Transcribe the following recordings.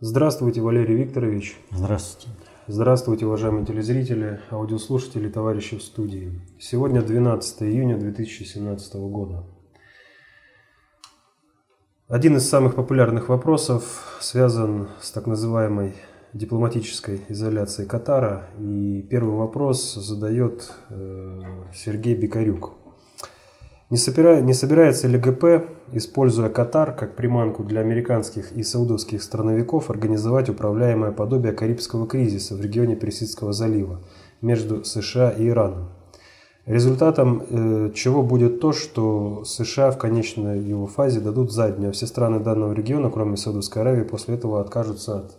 Здравствуйте, Валерий Викторович. Здравствуйте. Здравствуйте, уважаемые телезрители, аудиослушатели, товарищи в студии. Сегодня 12 июня 2017 года. Один из самых популярных вопросов связан с так называемой дипломатической изоляцией Катара. И первый вопрос задает э, Сергей Бекарюк. Не, собира... не собирается ли ГП, используя Катар как приманку для американских и саудовских страновиков, организовать управляемое подобие Карибского кризиса в регионе Персидского залива между США и Ираном? Результатом э, чего будет то, что США в конечной его фазе дадут заднюю, а все страны данного региона, кроме Саудовской Аравии, после этого откажутся от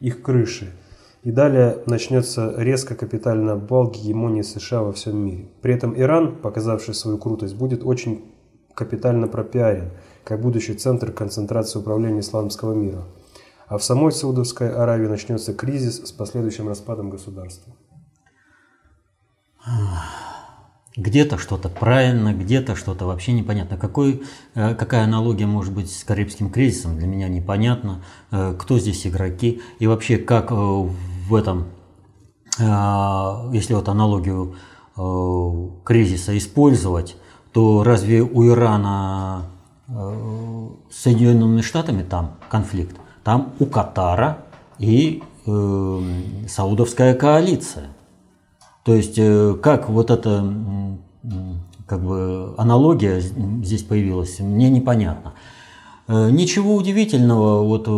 их крыши – и далее начнется резко капитальный обвал гегемонии США во всем мире. При этом Иран, показавший свою крутость, будет очень капитально пропиарен, как будущий центр концентрации управления исламского мира. А в самой Саудовской Аравии начнется кризис с последующим распадом государства. Где-то что-то правильно, где-то что-то вообще непонятно. Какой, э, какая аналогия может быть с Карибским кризисом, для меня непонятно. Э, кто здесь игроки и вообще как э, в этом, если вот аналогию кризиса использовать, то разве у Ирана с Соединенными Штатами там конфликт? Там у Катара и э, Саудовская коалиция. То есть э, как вот эта как бы аналогия здесь появилась, мне непонятно. Э, ничего удивительного вот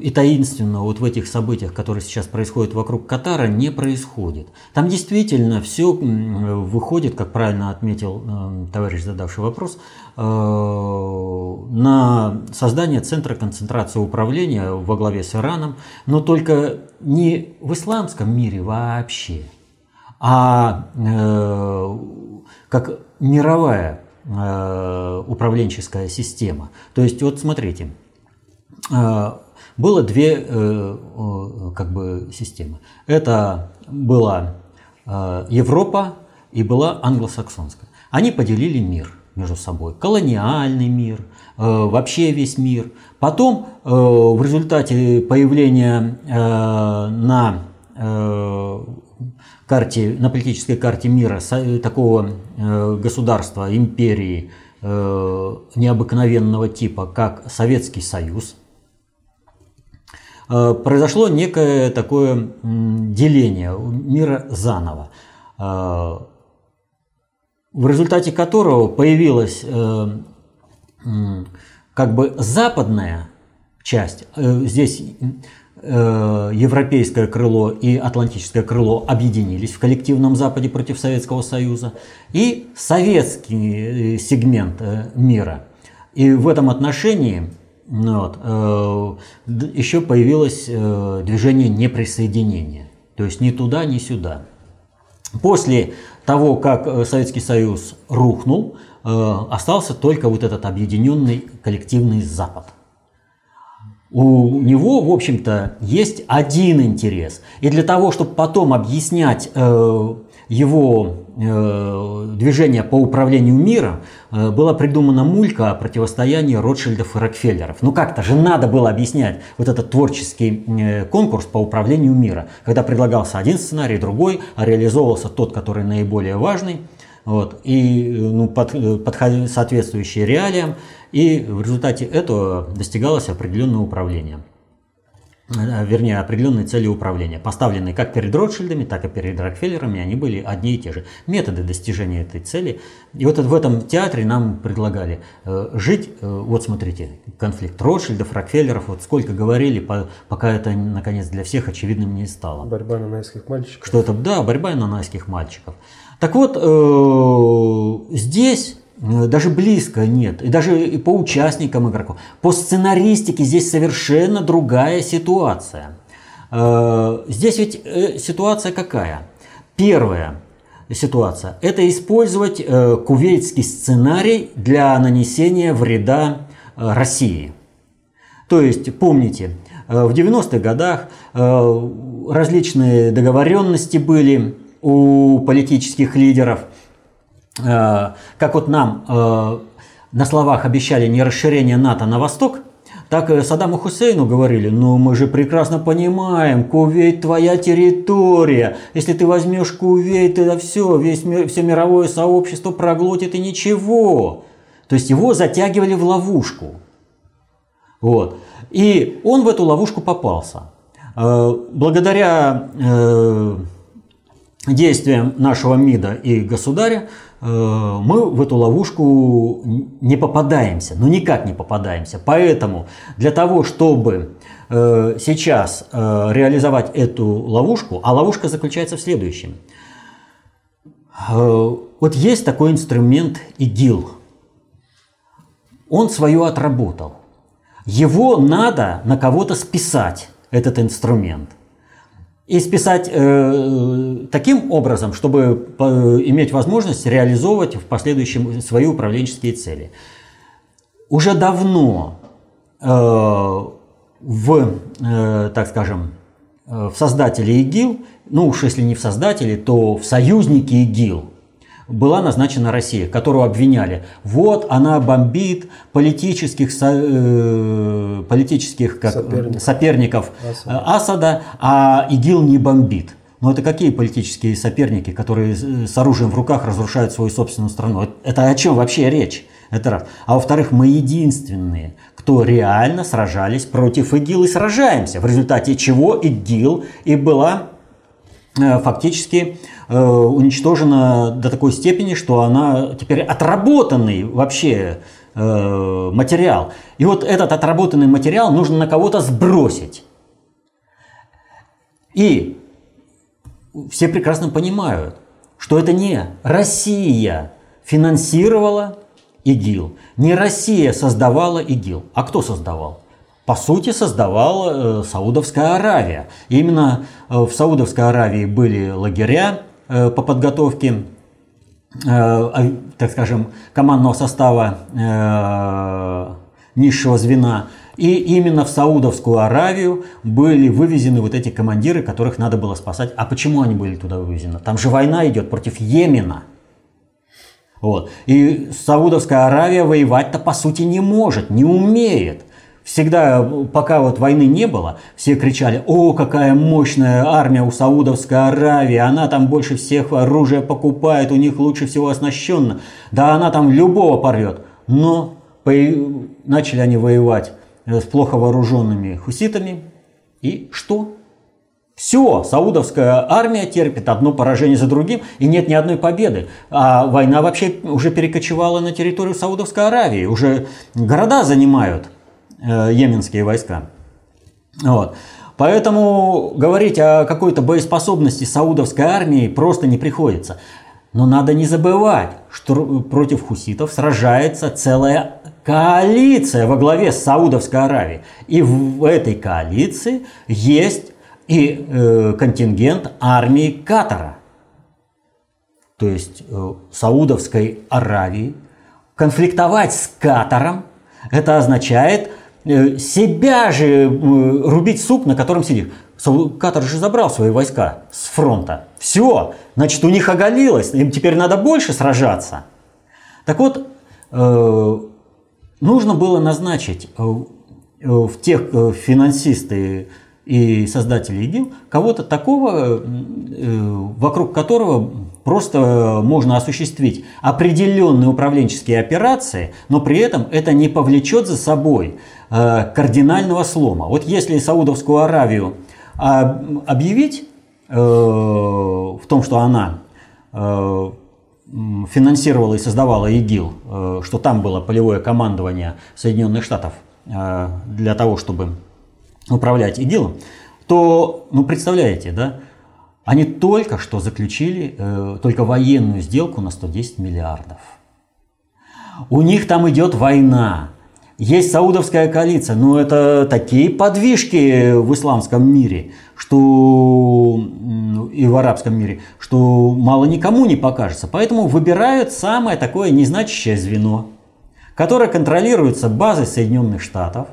и таинственного вот в этих событиях, которые сейчас происходят вокруг Катара, не происходит. Там действительно все выходит, как правильно отметил э, товарищ, задавший вопрос, на создание центра концентрации управления во главе с Ираном, но только не в исламском мире вообще, а как мировая Э, управленческая система. То есть вот смотрите, э, было две э, как бы системы. Это была Европа и была англосаксонская. Они поделили мир между собой. Колониальный мир, вообще весь мир. Потом в результате появления на карте, на политической карте мира такого э, государства, империи э, необыкновенного типа, как Советский Союз, э, произошло некое такое деление мира заново, в результате которого появилась как бы западная часть, здесь Э, европейское крыло и атлантическое крыло объединились в коллективном Западе против Советского Союза, и советский э, сегмент э, мира. И в этом отношении ну вот, еще появилось движение неприсоединения, то есть ни туда, ни сюда. После того, как Советский Союз рухнул, остался только вот этот объединенный коллективный Запад у него, в общем-то, есть один интерес. И для того, чтобы потом объяснять э, его э, движение по управлению миром, э, была придумана мулька о противостоянии Ротшильдов и Рокфеллеров. Ну как-то же надо было объяснять вот этот творческий э, конкурс по управлению мира, когда предлагался один сценарий, другой, а реализовывался тот, который наиболее важный – вот, и ну, под, подходили соответствующие реалиям, и в результате этого достигалось определенное управление э, вернее, определенные цели управления, поставленные как перед Ротшильдами, так и перед Рокфеллерами, они были одни и те же. Методы достижения этой цели. И вот в этом театре нам предлагали э, жить, э, вот смотрите, конфликт Ротшильдов, Рокфеллеров, вот сколько говорили, пока это, наконец, для всех очевидным не стало. Борьба нанайских мальчиков. Что это, да, борьба нанайских мальчиков. Так вот, э, здесь э, даже близко нет. И даже и по участникам игроков. По сценаристике здесь совершенно другая ситуация. Э, здесь ведь ситуация какая? Первая ситуация – это использовать кувейтский сценарий для нанесения вреда России. То есть, помните, в 90-х годах различные договоренности были, у политических лидеров, э, как вот нам э, на словах обещали не расширение НАТО на восток, Так Саддаму Хусейну говорили, ну мы же прекрасно понимаем, Кувейт твоя территория. Если ты возьмешь Кувейт, это все, весь мир, все мировое сообщество проглотит и ничего. То есть его затягивали в ловушку. Вот. И он в эту ловушку попался. Э, благодаря действиям нашего МИДа и государя э, мы в эту ловушку не попадаемся, ну никак не попадаемся. Поэтому для того, чтобы сейчас реализовать эту ловушку, а ловушка заключается в следующем. Вот есть такой инструмент ИГИЛ. Он свое отработал. Его надо на кого-то списать этот инструмент. И списать э, таким образом, чтобы по, иметь возможность реализовывать в последующем свои управленческие цели. Уже давно э, в, э, так скажем, э, в создатели ИГИЛ, ну уж если не в создатели, то в союзники ИГИЛ – была назначена Россия, которую обвиняли. Вот она бомбит политических, э, политических как, соперников, соперников Асада. Асада, а ИГИЛ не бомбит. Но это какие политические соперники, которые с оружием в руках разрушают свою собственную страну? Это о чем вообще речь? Это раз. А во-вторых, мы единственные, кто реально сражались против ИГИЛ и сражаемся, в результате чего ИГИЛ и была э, фактически Э, уничтожена до такой степени, что она теперь отработанный вообще э, материал. И вот этот отработанный материал нужно на кого-то сбросить. И все прекрасно понимают, что это не Россия финансировала ИГИЛ, не Россия создавала ИГИЛ. А кто создавал? По сути, создавала э, Саудовская Аравия. Именно в Саудовской Аравии были лагеря, Э, по подготовке, э, так скажем, командного состава э, низшего звена. И именно в Саудовскую Аравию были вывезены вот эти командиры, которых надо было спасать. А почему они были туда вывезены? Там же война идет против Йемена. Вот. И Саудовская Аравия воевать-то по сути не может, не умеет. Всегда, пока вот войны не было, все кричали, о, какая мощная армия у Саудовской Аравии, она там больше всех оружия покупает, у них лучше всего оснащенно. Да она там любого порвет. Но начали они воевать с плохо вооруженными хуситами. И что? Все, саудовская армия терпит одно поражение за другим, и нет ни одной победы. А война вообще уже перекочевала на территорию Саудовской Аравии, уже города занимают – Э, йеменские войска. Вот. Поэтому говорить о какой-то боеспособности саудовской армии просто не приходится. Но надо не забывать, что против хуситов сражается целая коалиция во главе с Саудовской Аравией. И в этой коалиции есть и э, контингент армии Катара. То есть э, Саудовской Аравии. Конфликтовать с Катаром – это означает Э, себя же э, рубить суп, на котором сидишь. Катар же забрал свои войска с фронта. Все, значит, у них оголилось, им теперь надо больше сражаться. Так вот, э, нужно было назначить в тех финансисты и создатели ИГИЛ кого-то такого, вокруг которого просто можно осуществить определенные управленческие операции, но при этом это не повлечет за собой Э, кардинального слома. Вот если Саудовскую Аравию а, объявить э, в том, что она э, финансировала и создавала ИГИЛ, что там было полевое командование Соединенных Штатов для того, чтобы управлять ИГИЛом, то, ну, представляете, да, они только что заключили только военную сделку на 110 миллиардов. У них там идет война. Есть саудовская коалиция, но это такие подвижки в исламском мире, что и в арабском мире, что мало никому не покажется. Поэтому выбирают самое такое незначащее звено, которое контролируется базой Соединенных Штатов.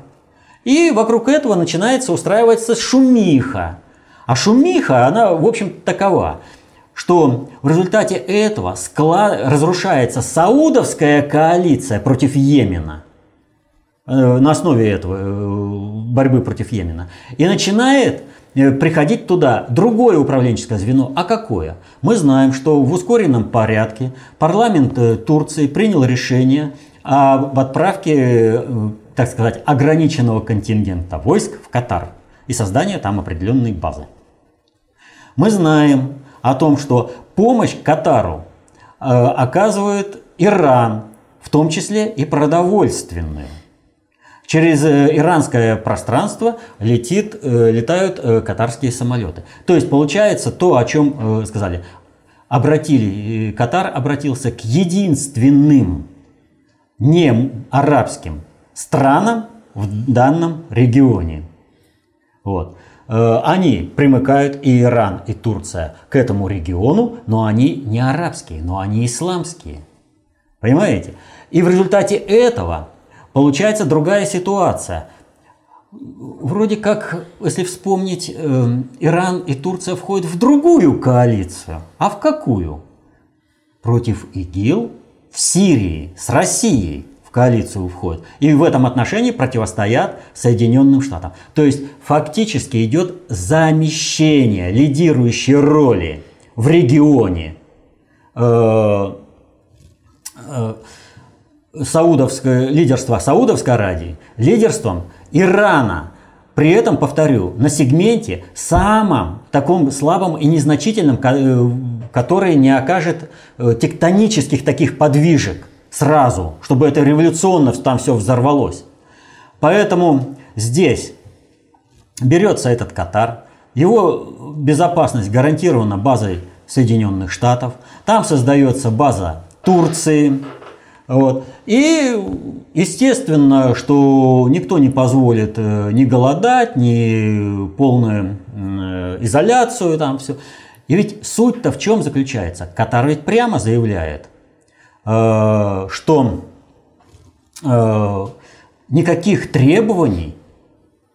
И вокруг этого начинается устраиваться шумиха. А шумиха, она, в общем, такова, что в результате этого склад... разрушается саудовская коалиция против Йемена – на основе этого борьбы против Йемена. И начинает приходить туда другое управленческое звено. А какое? Мы знаем, что в ускоренном порядке парламент Турции принял решение об отправке, так сказать, ограниченного контингента войск в Катар и создания там определенной базы. Мы знаем о том, что помощь Катару э, оказывает Иран, в том числе и продовольственную. Через э, иранское пространство летит, э, летают катарские самолеты. То есть получается то, о чем сказали. Обратили, Катар обратился к единственным не арабским странам в данном регионе. Вот. Э, они примыкают, и Иран, и Турция, к этому региону, но они не арабские, но они исламские. Понимаете? И в результате этого получается другая ситуация. Вроде как, если вспомнить, э, Иран и Турция входят в другую коалицию. А в какую? Против ИГИЛ в Сирии с Россией коалицию входят. И в этом отношении противостоят Соединенным Штатам. То есть фактически идет замещение лидирующей роли в регионе э, э, саудовское, лидерство Саудовской Аравии лидерством Ирана. При этом, повторю, на сегменте самом таком слабом и незначительном, э, который не окажет тектонических таких подвижек – сразу, чтобы это революционно там все взорвалось. Поэтому здесь берется этот Катар, его безопасность гарантирована базой Соединенных Штатов, там создается база Турции, вот. И естественно, что никто не позволит э, ни голодать, ни полную э, изоляцию, там все. И ведь суть-то в чем заключается? Катар ведь прямо заявляет – Э, что никаких требований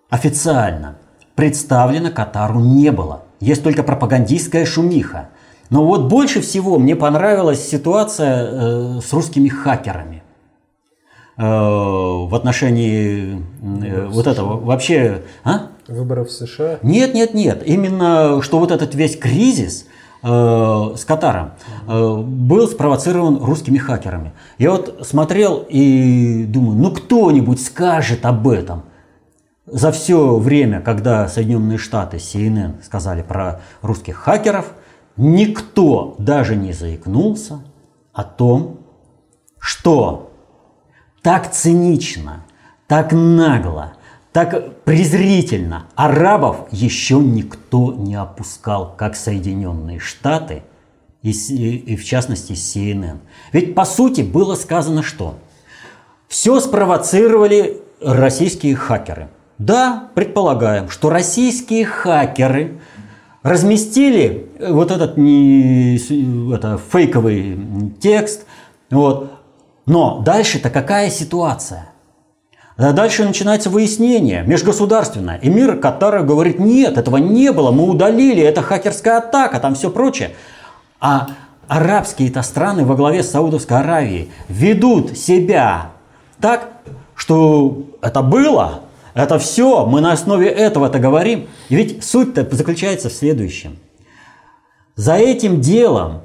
официально представлено Катару не было. Есть только пропагандистская шумиха. Но вот больше всего мне понравилась ситуация э, с русскими хакерами в отношении Выборов вот этого вообще... А? Выборов в США? Нет, нет, нет. Именно что вот этот весь кризис – Э, с Катаром э, был спровоцирован русскими хакерами. Я вот смотрел и думаю, ну кто-нибудь скажет об этом. За все время, когда Соединенные Штаты, CNN сказали про русских хакеров, никто даже не заикнулся о том, что так цинично, так нагло, так презрительно арабов еще никто не опускал, как Соединенные Штаты и, и в частности CNN. Ведь по сути было сказано что? Все спровоцировали российские хакеры. Да, предполагаем, что российские хакеры разместили вот этот не, это, фейковый текст. Вот. Но дальше-то какая ситуация? Дальше начинается выяснение межгосударственное. И мир Катара говорит, нет, этого не было, мы удалили, это хакерская атака, там все прочее. А арабские-то страны во главе с Саудовской Аравией ведут себя так, что это было, это все, мы на основе этого-то говорим. И ведь суть-то заключается в следующем. За этим делом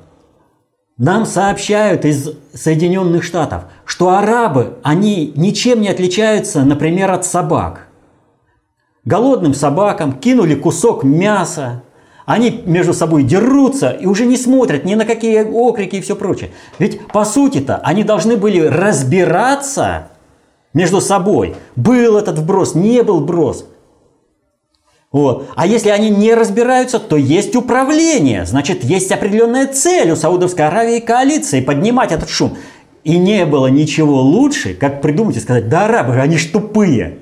нам сообщают из Соединенных Штатов, что арабы, они ничем не отличаются, например, от собак. Голодным собакам кинули кусок мяса, они между собой дерутся и уже не смотрят ни на какие окрики и все прочее. Ведь по сути-то они должны были разбираться между собой. Был этот вброс, не был вброс. Вот. А если они не разбираются, то есть управление. Значит, есть определенная цель у Саудовской Аравии и коалиции поднимать этот шум. И не было ничего лучше, как придумать и сказать, да арабы, они ж тупые.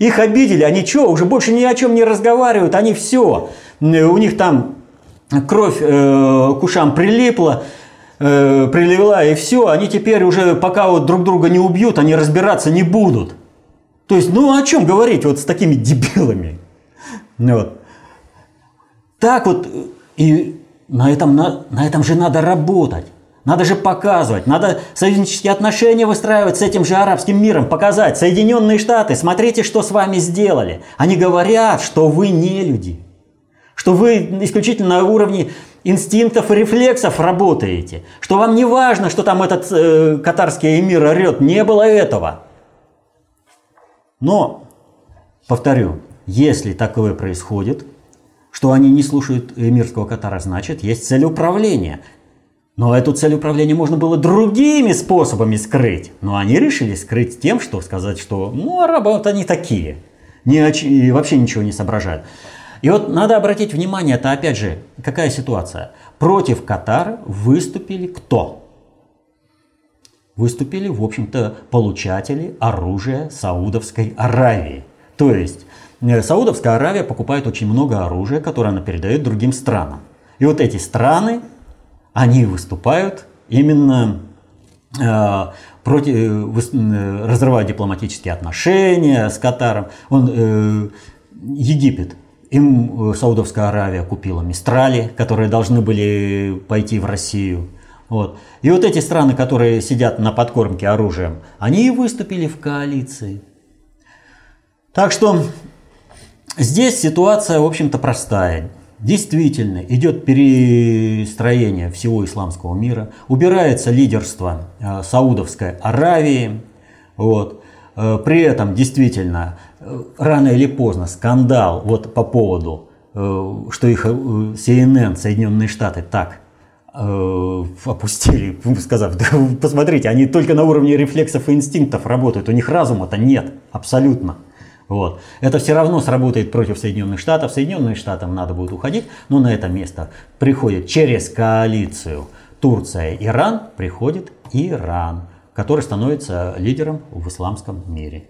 Их обидели, они что, уже больше ни о чем не разговаривают, они все. У них там кровь э, к ушам прилипла, э, прилила и все. Они теперь уже, пока вот друг друга не убьют, они разбираться не будут. То есть, ну о чем говорить вот с такими дебилами? Вот. Так вот, и на этом, на, на этом же надо работать. Надо же показывать, надо союзнические отношения выстраивать с этим же арабским миром, показать. Соединенные Штаты, смотрите, что с вами сделали. Они говорят, что вы не люди, что вы исключительно на уровне инстинктов и рефлексов работаете, что вам не важно, что там этот э, катарский эмир орет, не было этого. Но, повторю, если такое происходит, что они не слушают эмирского Катара, значит, есть цель управления. Но эту цель управления можно было другими способами скрыть. Но они решили скрыть тем, что сказать, что ну, арабы вот они такие. Не, вообще ничего не соображают. И вот надо обратить внимание, это опять же, какая ситуация. Против Катара выступили кто? Выступили, в общем-то, получатели оружия Саудовской Аравии. То есть Саудовская Аравия покупает очень много оружия, которое она передает другим странам. И вот эти страны они выступают именно э, против, э, разрывая дипломатические отношения с Катаром. Он, э, Египет, им э, Саудовская Аравия купила Мистрали, которые должны были пойти в Россию. Вот. И вот эти страны, которые сидят на подкормке оружием, они и выступили в коалиции. Так что здесь ситуация, в общем-то, простая. Действительно, идет перестроение всего исламского мира, убирается лидерство э, Саудовской Аравии, вот. Э, при этом действительно э, рано или поздно скандал вот по поводу, что их CNN, Соединенные Штаты, так опустили, сказав, да, посмотрите, они только на уровне рефлексов и инстинктов работают, у них разума-то нет, абсолютно. Вот. Это все равно сработает против Соединенных Штатов. Соединенным Штатам надо будет уходить, но на это место приходит через коалицию Турция, Иран, приходит Иран, который становится лидером в исламском мире.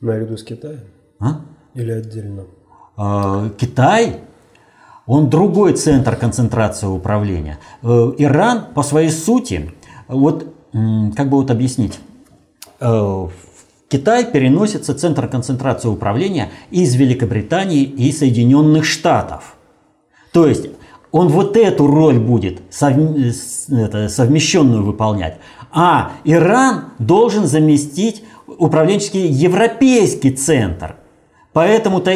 Наряду с Китаем? А? Или отдельно? А, Китай, он другой центр концентрации управления. Э, Иран по своей сути, вот как бы вот объяснить, э, Китай переносится центр концентрации управления из Великобритании и Соединенных Штатов. То есть он вот эту роль будет совмещенную выполнять. А Иран должен заместить управленческий европейский центр. Поэтому-то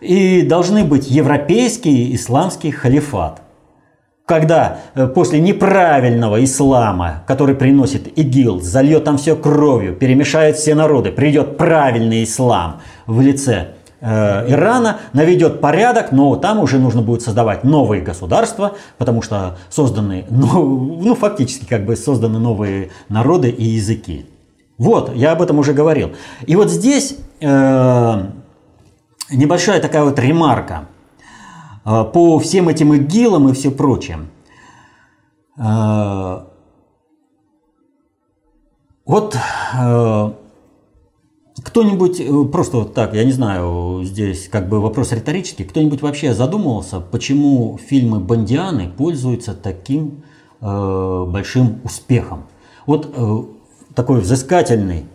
и должны быть европейский исламский халифат когда э, после неправильного ислама, который приносит ИГИЛ, зальет там все кровью, перемешает все народы, придет правильный ислам в лице э, Ирана, наведет порядок, но там уже нужно будет создавать новые государства, потому что созданы, ну, ну фактически как бы созданы новые народы и языки. Вот, я об этом уже говорил. И вот здесь э, небольшая такая вот ремарка – по всем этим игилам и все прочее. А, вот а, кто-нибудь, э, просто вот так, я не знаю, здесь как бы вопрос риторический, кто-нибудь вообще задумывался, почему фильмы Бондианы пользуются таким э, большим успехом? Вот э, такой взыскательный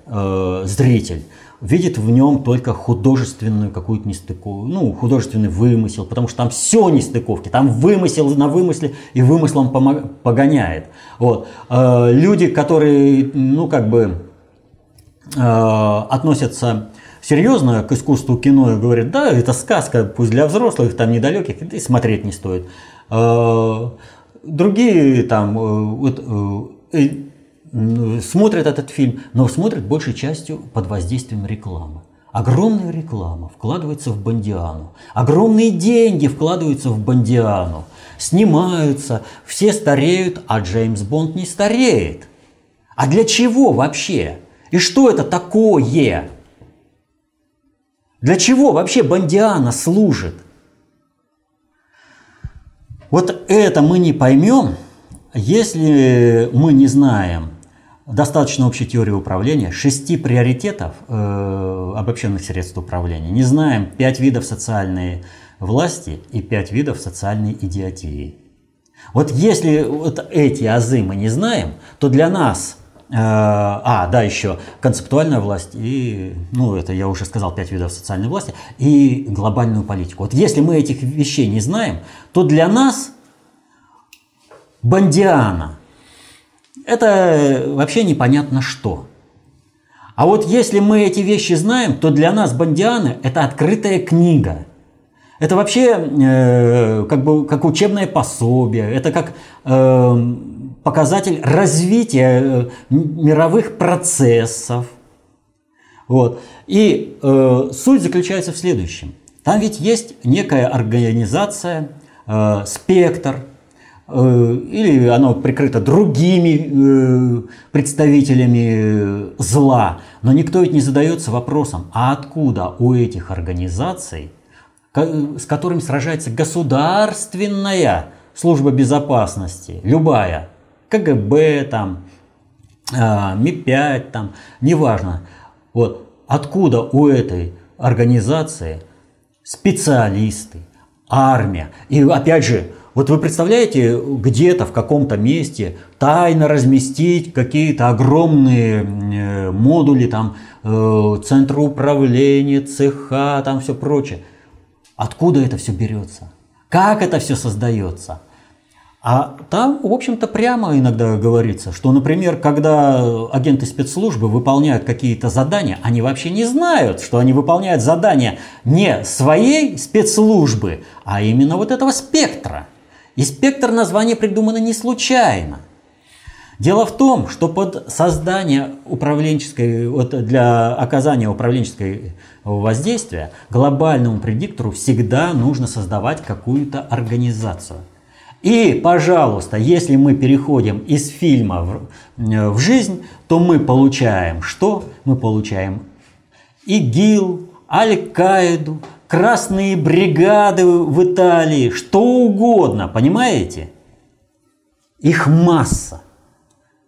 зритель видит в нем только художественную какую-то нестыковку, ну, художественный вымысел, потому что там все нестыковки, там вымысел на вымысле, и вымыслом погоняет. Вот. Э, люди, которые, ну, как бы э, относятся серьезно к искусству кино и говорят, да, это сказка, пусть для взрослых, там, недалеких, и смотреть не стоит. Э, другие там, вот, смотрят этот фильм, но смотрят большей частью под воздействием рекламы. Огромная реклама вкладывается в Бондиану. Огромные деньги вкладываются в Бондиану. Снимаются, все стареют, а Джеймс Бонд не стареет. А для чего вообще? И что это такое? Для чего вообще Бондиана служит? Вот это мы не поймем, если мы не знаем, достаточно общей теории управления, шести приоритетов э, обобщенных средств управления. Не знаем пять видов социальной власти и пять видов социальной идиотии. Вот если вот эти азы мы не знаем, то для нас э, а, да, еще концептуальная власть и, ну, это я уже сказал, пять видов социальной власти, и глобальную политику. Вот если мы этих вещей не знаем, то для нас Бондиана – это вообще непонятно что. А вот если мы эти вещи знаем, то для нас Бондиана – это открытая книга. Это вообще э, как бы как учебное пособие, это как э, показатель развития э, мировых процессов. Вот. И э, суть заключается в следующем. Там ведь есть некая организация, э, спектр, э, или оно прикрыто другими э, представителями зла, но никто ведь не задается вопросом, а откуда у этих организаций, с которыми сражается государственная служба безопасности, любая, КГБ там, э, МИ-5 там, неважно, вот откуда у этой организации специалисты, армия. И опять же, вот вы представляете, где-то в каком-то месте тайно разместить какие-то огромные э, модули, там, э, управления, цеха, там все прочее. Откуда это все берется? Как это все создается? А там, в общем-то, прямо иногда говорится, что, например, когда агенты спецслужбы выполняют какие-то задания, они вообще не знают, что они выполняют задания не своей спецслужбы, а именно вот этого спектра. И спектр названия придумано не случайно. Дело в том, что под создание управленческой, вот для оказания управленческой воздействия глобальному предиктору всегда нужно создавать какую-то организацию – и, пожалуйста, если мы переходим из фильма в, э, в жизнь, то мы получаем что? Мы получаем ИГИЛ, Аль-Каиду, красные бригады в Италии, что угодно, понимаете? Их масса.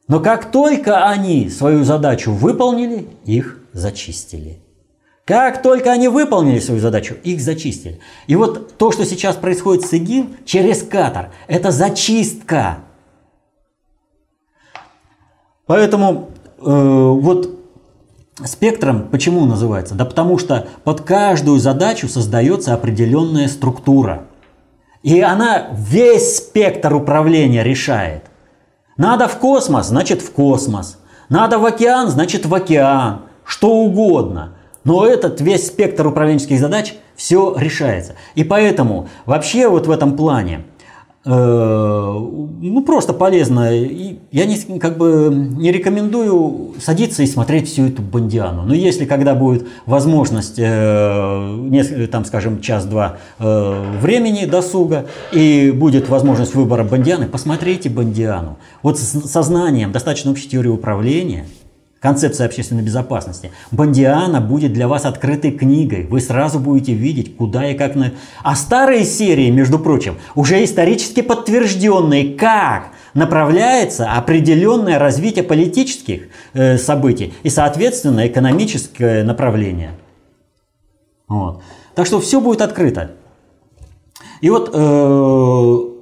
Но как только они свою задачу выполнили, их зачистили. Как только они выполнили свою задачу, их зачистили. И вот то, что сейчас происходит с ИГИЛ через Катар, это зачистка. Поэтому э, вот спектром почему называется? Да потому что под каждую задачу создается определенная структура. И она весь спектр управления решает. Надо в космос, значит в космос. Надо в океан, значит в океан. Что угодно. Но этот весь спектр управленческих задач все решается. И поэтому вообще вот в этом плане ну просто полезно. я не, как бы не рекомендую садиться и смотреть всю эту бандиану. Но если когда будет возможность, э, несколько, там, скажем, час-два э, времени досуга и будет возможность выбора бандианы, посмотрите бандиану. Вот с сознанием достаточно общей теории управления – концепция общественной безопасности. Бондиана будет для вас открытой книгой. Вы сразу будете видеть, куда и как... На... А старые серии, между прочим, уже исторически подтвержденные, как направляется определенное развитие политических э, событий и, соответственно, экономическое направление. Вот. Так что все будет открыто. И вот э,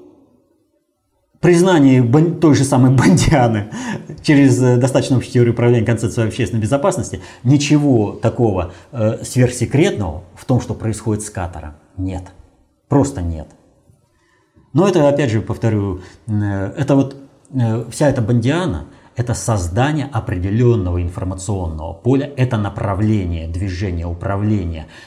признании той же самой Бондианы через э, достаточно общую теорию управления концепцией общественной безопасности ничего такого э, сверхсекретного в том, что происходит с Катаром, нет. Просто нет. Но это, опять же, повторю, э, это вот э, вся эта Бондиана – это создание определенного информационного поля, это направление движения, управления –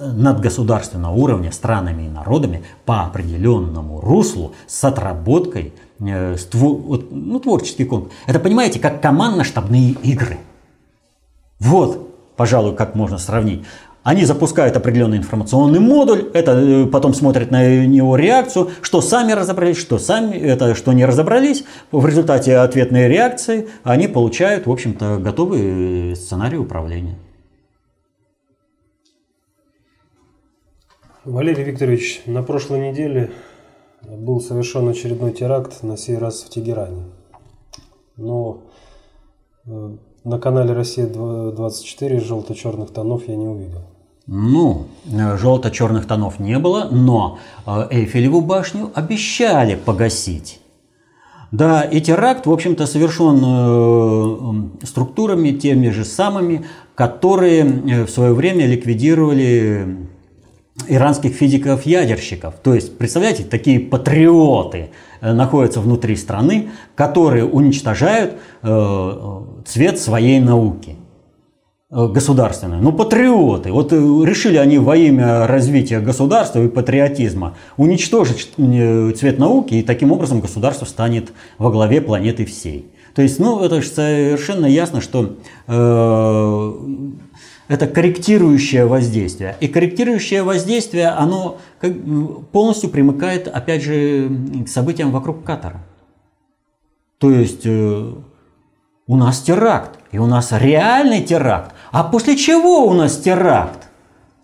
надгосударственного уровня странами и народами по определенному руслу с отработкой э, с твор, ну, творческий конкурс. Это, понимаете, как командно-штабные игры. Вот, пожалуй, как можно сравнить. Они запускают определенный информационный модуль, это э, потом смотрят на него реакцию, что сами разобрались, что сами, это что не разобрались. В результате ответной реакции они получают, в общем-то, готовый сценарий управления. Валерий Викторович, на прошлой неделе был совершен очередной теракт, на сей раз в Тегеране. Но э, на канале «Россия-24» желто-черных тонов я не увидел. Ну, э, желто-черных тонов не было, но э, Эйфелеву башню обещали погасить. Да, и теракт, в общем-то, совершен структурами теми же самыми, которые в свое время ликвидировали иранских физиков-ядерщиков. То есть, представляете, такие патриоты э, находятся внутри страны, которые уничтожают э, цвет своей науки государственной. Ну, патриоты. Вот решили они во имя развития государства и патриотизма уничтожить цвет науки, и таким образом государство станет во главе планеты всей. То есть, ну, это же совершенно ясно, что э, это корректирующее воздействие. И корректирующее воздействие, оно полностью примыкает, опять же, к событиям вокруг Катара. То есть э, у нас теракт, и у нас реальный теракт. А после чего у нас теракт?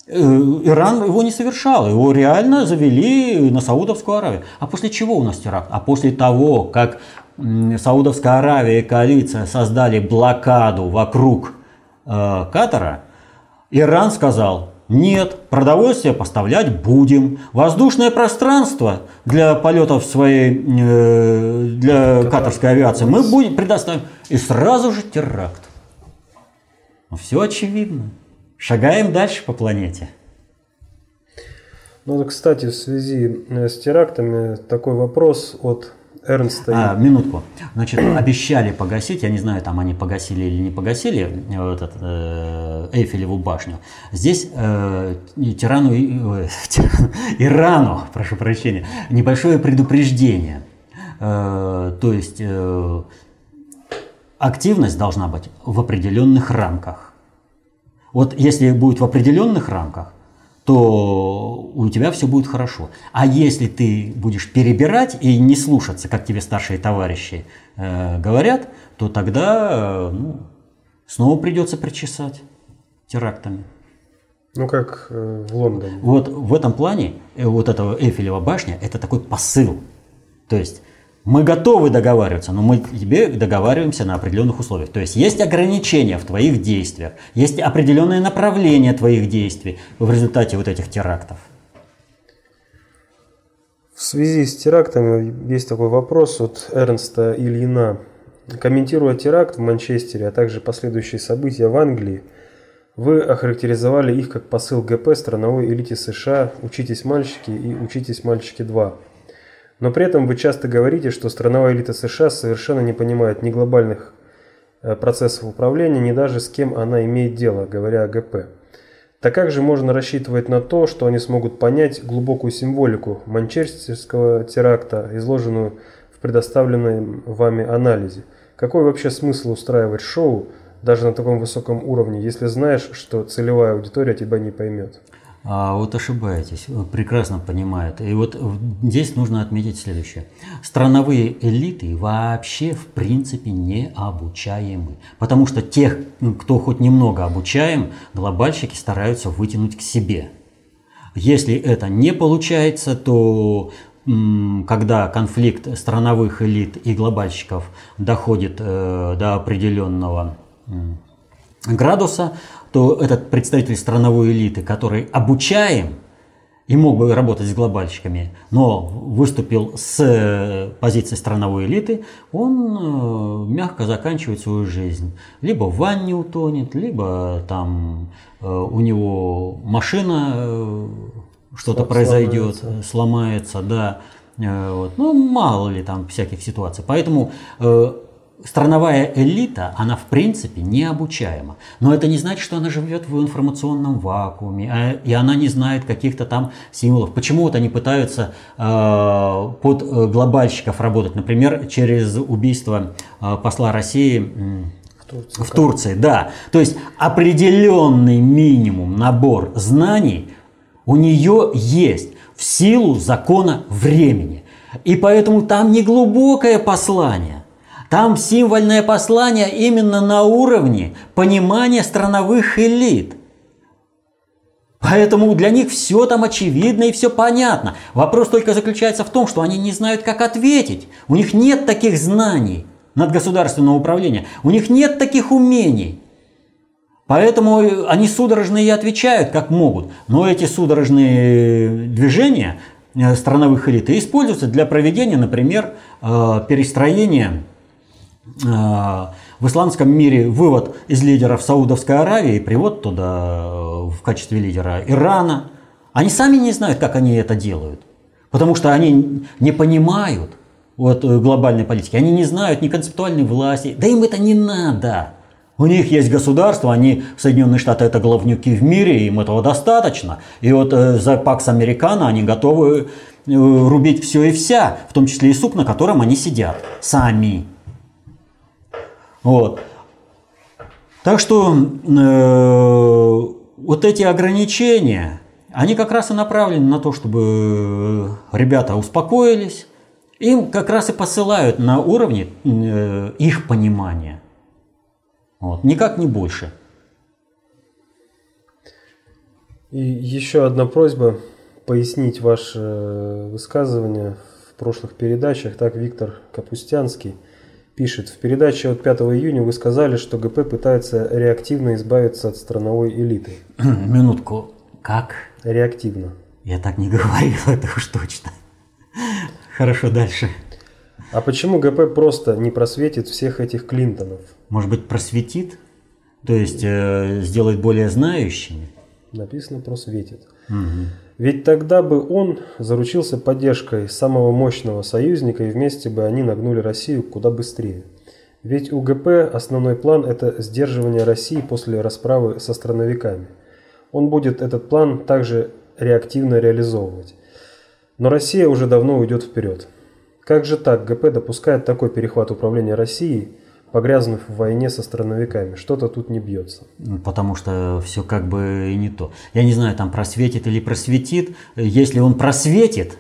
Э, Иран его не совершал, его реально завели на Саудовскую Аравию. А после чего у нас теракт? А после того, как Саудовская Аравия и коалиция создали блокаду вокруг э, Катара, Иран сказал, нет, продовольствие поставлять будем. Воздушное пространство для полетов своей, э, для катарской авиации мы будем предоставим. И сразу же теракт. Ну, все очевидно. Шагаем дальше по планете. Ну, кстати, в связи э, с терактами такой вопрос от Эрнста. А, минутку. Значит, обещали погасить, я не знаю, там они погасили или не погасили вот этот, э, Эйфелеву башню. Здесь э, тирану, э, тирану, Ирану, прошу прощения, небольшое предупреждение. Э, то есть э, активность должна быть в определенных рамках. Вот если будет в определенных рамках, то у тебя все будет хорошо. А если ты будешь перебирать и не слушаться, как тебе старшие товарищи э, говорят, то тогда э, ну, снова придется причесать терактами. Ну, как э, в Лондоне. Вот в этом плане э, вот этого Эйфелева башня – это такой посыл. То есть мы готовы договариваться, но мы тебе договариваемся на определенных условиях. То есть есть ограничения в твоих действиях, есть определенное направление твоих действий в результате вот этих терактов. В связи с терактами есть такой вопрос от Эрнста Ильина. Комментируя теракт в Манчестере, а также последующие события в Англии, вы охарактеризовали их как посыл ГП страновой элите США «Учитесь, мальчики» и «Учитесь, мальчики 2». Но при этом вы часто говорите, что страновая элита США совершенно не понимает ни глобальных э, процессов управления, ни даже с кем она имеет дело, говоря о ГП. Так как же можно рассчитывать на то, что они смогут понять глубокую символику манчестерского теракта, изложенную в предоставленном вами анализе? Какой вообще смысл устраивать шоу даже на таком высоком уровне, если знаешь, что целевая аудитория тебя не поймет? А вот ошибаетесь, прекрасно понимают. И вот здесь нужно отметить следующее. Страновые элиты вообще в принципе не обучаемы. Потому что тех, кто хоть немного обучаем, глобальщики стараются вытянуть к себе. Если это не получается, то когда конфликт страновых элит и глобальщиков доходит э, до определенного градуса, то этот представитель страновой элиты, который обучаем и мог бы работать с глобальщиками, но выступил с э, позиции страновой элиты, он э, мягко заканчивает свою жизнь. Либо в ванне утонет, либо там э, у него машина что-то произойдет, сломается, сломается да. Вот. Ну, мало ли там всяких ситуаций. Поэтому страновая элита, она в принципе необучаема. Но это не значит, что она живет в информационном вакууме, а, и она не знает каких-то там символов. Почему вот они пытаются э, под глобальщиков работать, например, через убийство э, посла России в Турции. в Турции, да. То есть определенный минимум набор знаний у нее есть в силу закона времени. И поэтому там не глубокое послание, там символьное послание именно на уровне понимания страновых элит. Поэтому для них все там очевидно и все понятно. Вопрос только заключается в том, что они не знают, как ответить. У них нет таких знаний над государственного управления. У них нет таких умений. Поэтому они судорожно и отвечают, как могут. Но эти судорожные движения э, страновых элит используются для проведения, например, э, перестроения в исламском мире вывод из лидеров Саудовской Аравии, привод туда э, в качестве лидера Ирана, Они сами не знают, как они это делают. Потому что они не понимают вот, э, глобальной политики. Они не знают ни концептуальной власти. Да им это не надо. У них есть государство, они, Соединенные Штаты, это главнюки в мире, им этого достаточно. И вот э, за Пакс Американо они готовы э, рубить все и вся, в том числе и суп, на котором они сидят сами. Вот. Так что э, вот эти ограничения, они как раз и направлены на то, чтобы ребята успокоились. Им как раз и посылают на уровне э, их понимания. Вот. Никак не больше. И еще одна просьба пояснить ваше э, высказывание в прошлых передачах. Так Виктор Капустянский пишет. В передаче от 5 июня вы сказали, что ГП пытается реактивно избавиться от страновой элиты. Минутку. Как? Реактивно. Я так не говорил, это уж точно. Хорошо, дальше. А почему ГП просто не просветит всех этих Клинтонов? Может быть, просветит? То есть э, сделает более знающими? Написано просветит. Угу. Ведь тогда бы он заручился поддержкой самого мощного союзника, и вместе бы они нагнули Россию куда быстрее. Ведь у ГП основной план – это сдерживание России после расправы со страновиками. Он будет этот план также реактивно реализовывать. Но Россия уже давно уйдет вперед. Как же так ГП допускает такой перехват управления Россией, погрязнув в войне со страновиками? Что-то тут не бьется. Потому что все как бы и не то. Я не знаю, там просветит или просветит. Если он просветит,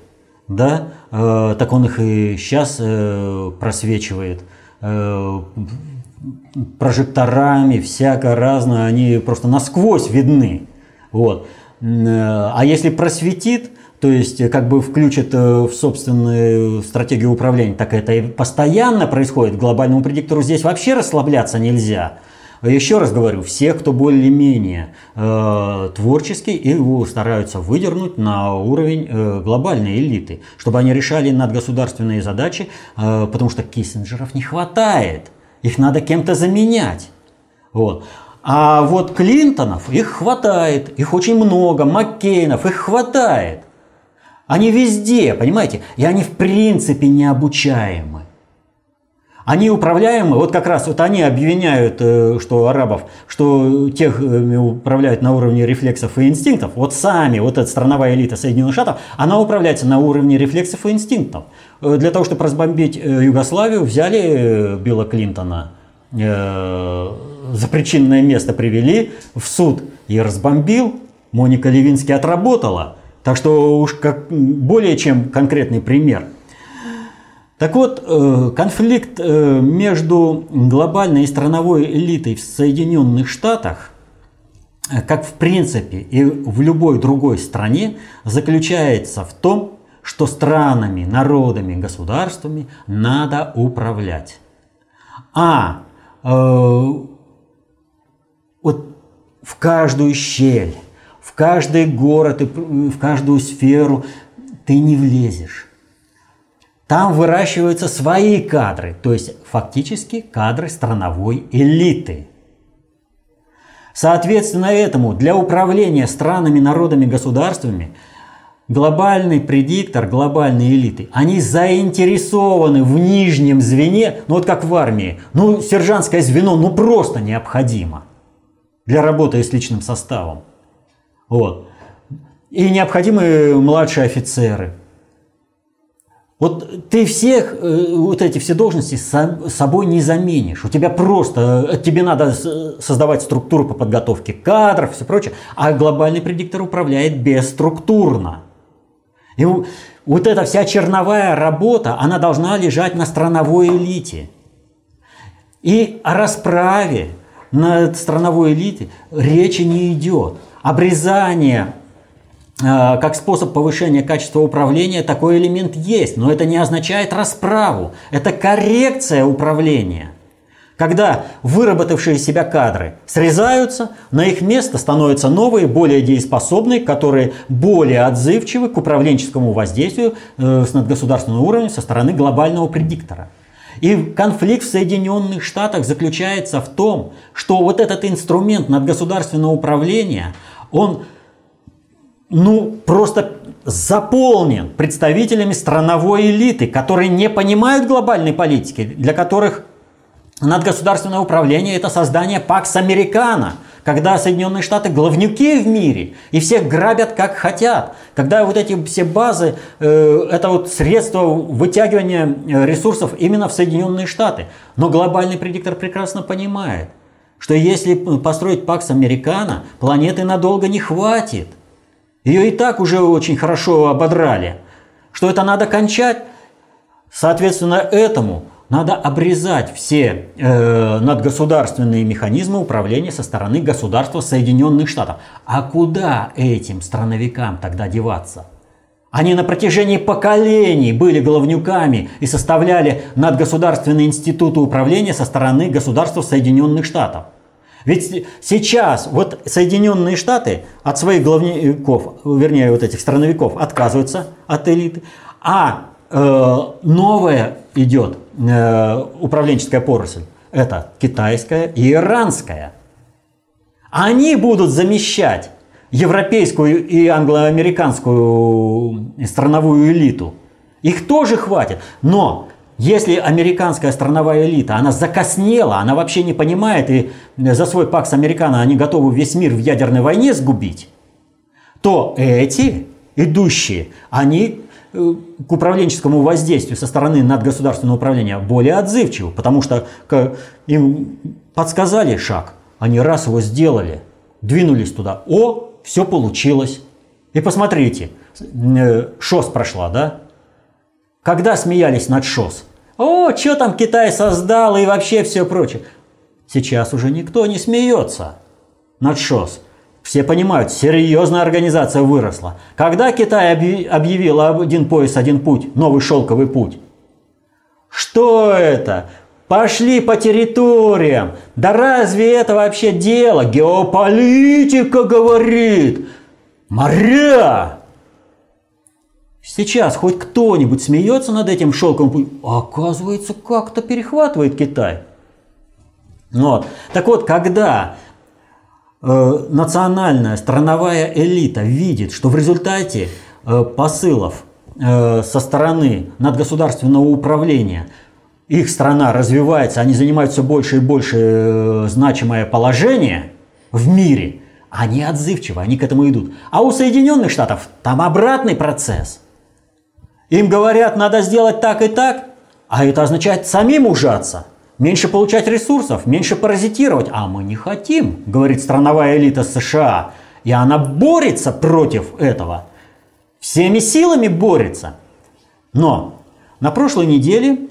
да, э, так он их и сейчас э, просвечивает э, прожекторами, всякое разное, они просто насквозь видны. Вот. Э, а если просветит, то есть э, как бы включат э, в собственную стратегию управления, так это и постоянно происходит. Глобальному предиктору здесь вообще расслабляться нельзя. Еще раз говорю, всех, кто более-менее э, творческий, его стараются выдернуть на уровень э, глобальной элиты, чтобы они решали надгосударственные задачи, э, потому что Киссинджеров не хватает, их надо кем-то заменять. Вот. А вот Клинтонов, их хватает, их очень много, Маккейнов, их хватает. Они везде, понимаете? И они в принципе необучаемы. Они управляемы, вот как раз вот они обвиняют, э, что арабов, что тех э, управляют на уровне рефлексов и инстинктов. Вот сами, вот эта страновая элита Соединенных Штатов, она управляется на уровне рефлексов и инстинктов. Э, для того, чтобы разбомбить Югославию, взяли Билла Клинтона, за причинное место привели в суд и разбомбил. Моника Левинский отработала – так что уж как более чем конкретный пример. Так вот, э, конфликт э, между глобальной и страновой элитой в Соединенных Штатах, э, как в принципе и в любой другой стране, заключается в том, что странами, народами, государствами надо управлять. А э, вот в каждую щель, в каждый город и в каждую сферу ты не влезешь. Там выращиваются свои кадры, то есть фактически кадры страновой элиты. Соответственно этому для управления странами, народами, государствами глобальный предиктор, глобальные элиты, они заинтересованы в нижнем звене, ну вот как в армии, ну сержантское звено ну просто необходимо для работы с личным составом. Вот. И необходимы младшие офицеры. Вот ты всех, э, вот эти все должности с собой не заменишь. У тебя просто, э, тебе надо создавать структуру по подготовке кадров, все прочее. А глобальный предиктор управляет бесструктурно. И вот эта вся черновая работа, она должна лежать на страновой элите. И о расправе над страновой элитой речи не идет обрезание э, как способ повышения качества управления такой элемент есть, но это не означает расправу, это коррекция управления. Когда выработавшие себя кадры срезаются, на их место становятся новые, более дееспособные, которые более отзывчивы к управленческому воздействию э, с надгосударственного уровня со стороны глобального предиктора. И конфликт в Соединенных Штатах заключается в том, что вот этот инструмент надгосударственного управления, он ну, просто заполнен представителями страновой элиты, которые не понимают глобальной политики, для которых надгосударственное управление – это создание Пакс Американо, когда Соединенные Штаты главнюки в мире и всех грабят как хотят, когда вот эти все базы э, это вот средство вытягивания э, ресурсов именно в Соединенные Штаты. Но глобальный предиктор прекрасно понимает, что если построить Пакс Американо, планеты надолго не хватит. Ее и так уже очень хорошо ободрали. Что это надо кончать? Соответственно, этому надо обрезать все э, надгосударственные механизмы управления со стороны государства Соединенных Штатов. А куда этим страновикам тогда деваться? Они на протяжении поколений были головнюками и составляли надгосударственные институты управления со стороны государства Соединенных Штатов. Ведь сейчас вот Соединенные Штаты от своих главников, вернее вот этих страновиков, отказываются от элиты, а э, новая идет э, управленческая поросль. Это китайская и иранская. Они будут замещать европейскую и англоамериканскую страновую элиту. Их тоже хватит. Но если американская страновая элита, она закоснела, она вообще не понимает, и за свой пакс американо они готовы весь мир в ядерной войне сгубить, то эти идущие, они э, к управленческому воздействию со стороны надгосударственного управления более отзывчивы, потому что им подсказали шаг, они раз его сделали, двинулись туда, о, все получилось. И посмотрите, э, ШОС прошла, да? Когда смеялись над ШОС? О, что там Китай создал и вообще все прочее. Сейчас уже никто не смеется над ШОС. Все понимают, серьезная организация выросла. Когда Китай объявил один пояс, один путь, новый шелковый путь? Что это? Пошли по территориям. Да разве это вообще дело? Геополитика говорит. Моря! Сейчас хоть кто-нибудь смеется над этим а оказывается, как-то перехватывает Китай. Вот. Так вот, когда э, национальная страновая элита видит, что в результате э, посылов э, со стороны надгосударственного управления их страна развивается, они занимают все больше и больше э, значимое положение в мире, они отзывчивы, они к этому идут. А у Соединенных Штатов там обратный процесс – им говорят, надо сделать так и так, а это означает самим ужаться. Меньше получать ресурсов, меньше паразитировать. А мы не хотим, говорит страновая элита США. И она борется против этого. Всеми силами борется. Но на прошлой неделе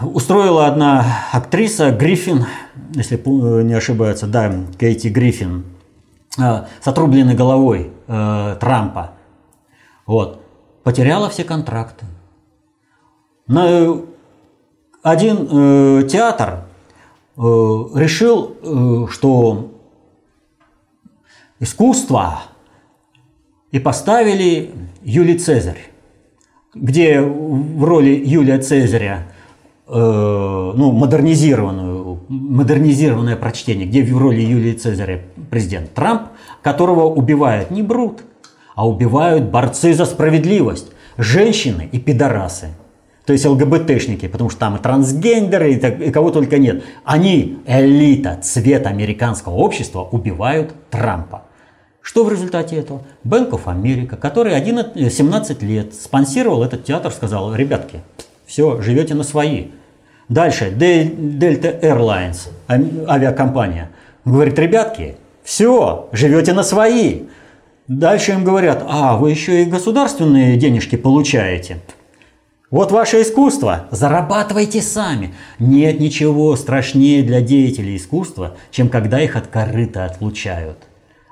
устроила одна актриса Гриффин, если не ошибается, да, Кейти Гриффин, э, с отрубленной головой э, Трампа. Вот. Потеряла все контракты. На э, один э, театр э, решил, э, что искусство и поставили Юлий Цезарь, где в роли Юлия Цезаря э, ну, модернизированную, модернизированное прочтение, где в роли Юлии Цезаря президент Трамп, которого убивает не Брут, а убивают борцы за справедливость, женщины и пидорасы. То есть ЛГБТшники, потому что там и трансгендеры, и, так, и кого только нет. Они, элита, цвет американского общества, убивают Трампа. Что в результате этого? Bank of America, который 11, 17 лет спонсировал этот театр, сказал, ребятки, все, живете на свои. Дальше, Delta Airlines, авиакомпания, говорит, ребятки, все, живете на свои. Дальше им говорят, а, вы еще и государственные денежки получаете. Вот ваше искусство, зарабатывайте сами. Нет ничего страшнее для деятелей искусства, чем когда их от корыта отлучают.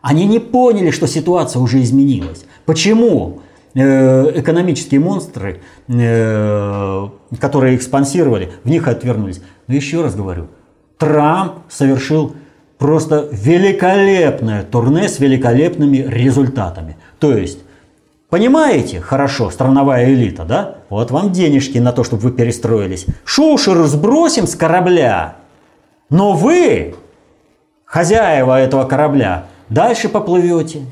Они не поняли, что ситуация уже изменилась. Почему э, экономические монстры, э, которые их спонсировали, в них отвернулись? Но еще раз говорю, Трамп совершил просто великолепное турне с великолепными результатами. То есть, понимаете, хорошо, страновая элита, да? Вот вам денежки на то, чтобы вы перестроились. Шушеру сбросим с корабля. Но вы, хозяева этого корабля, дальше поплывете.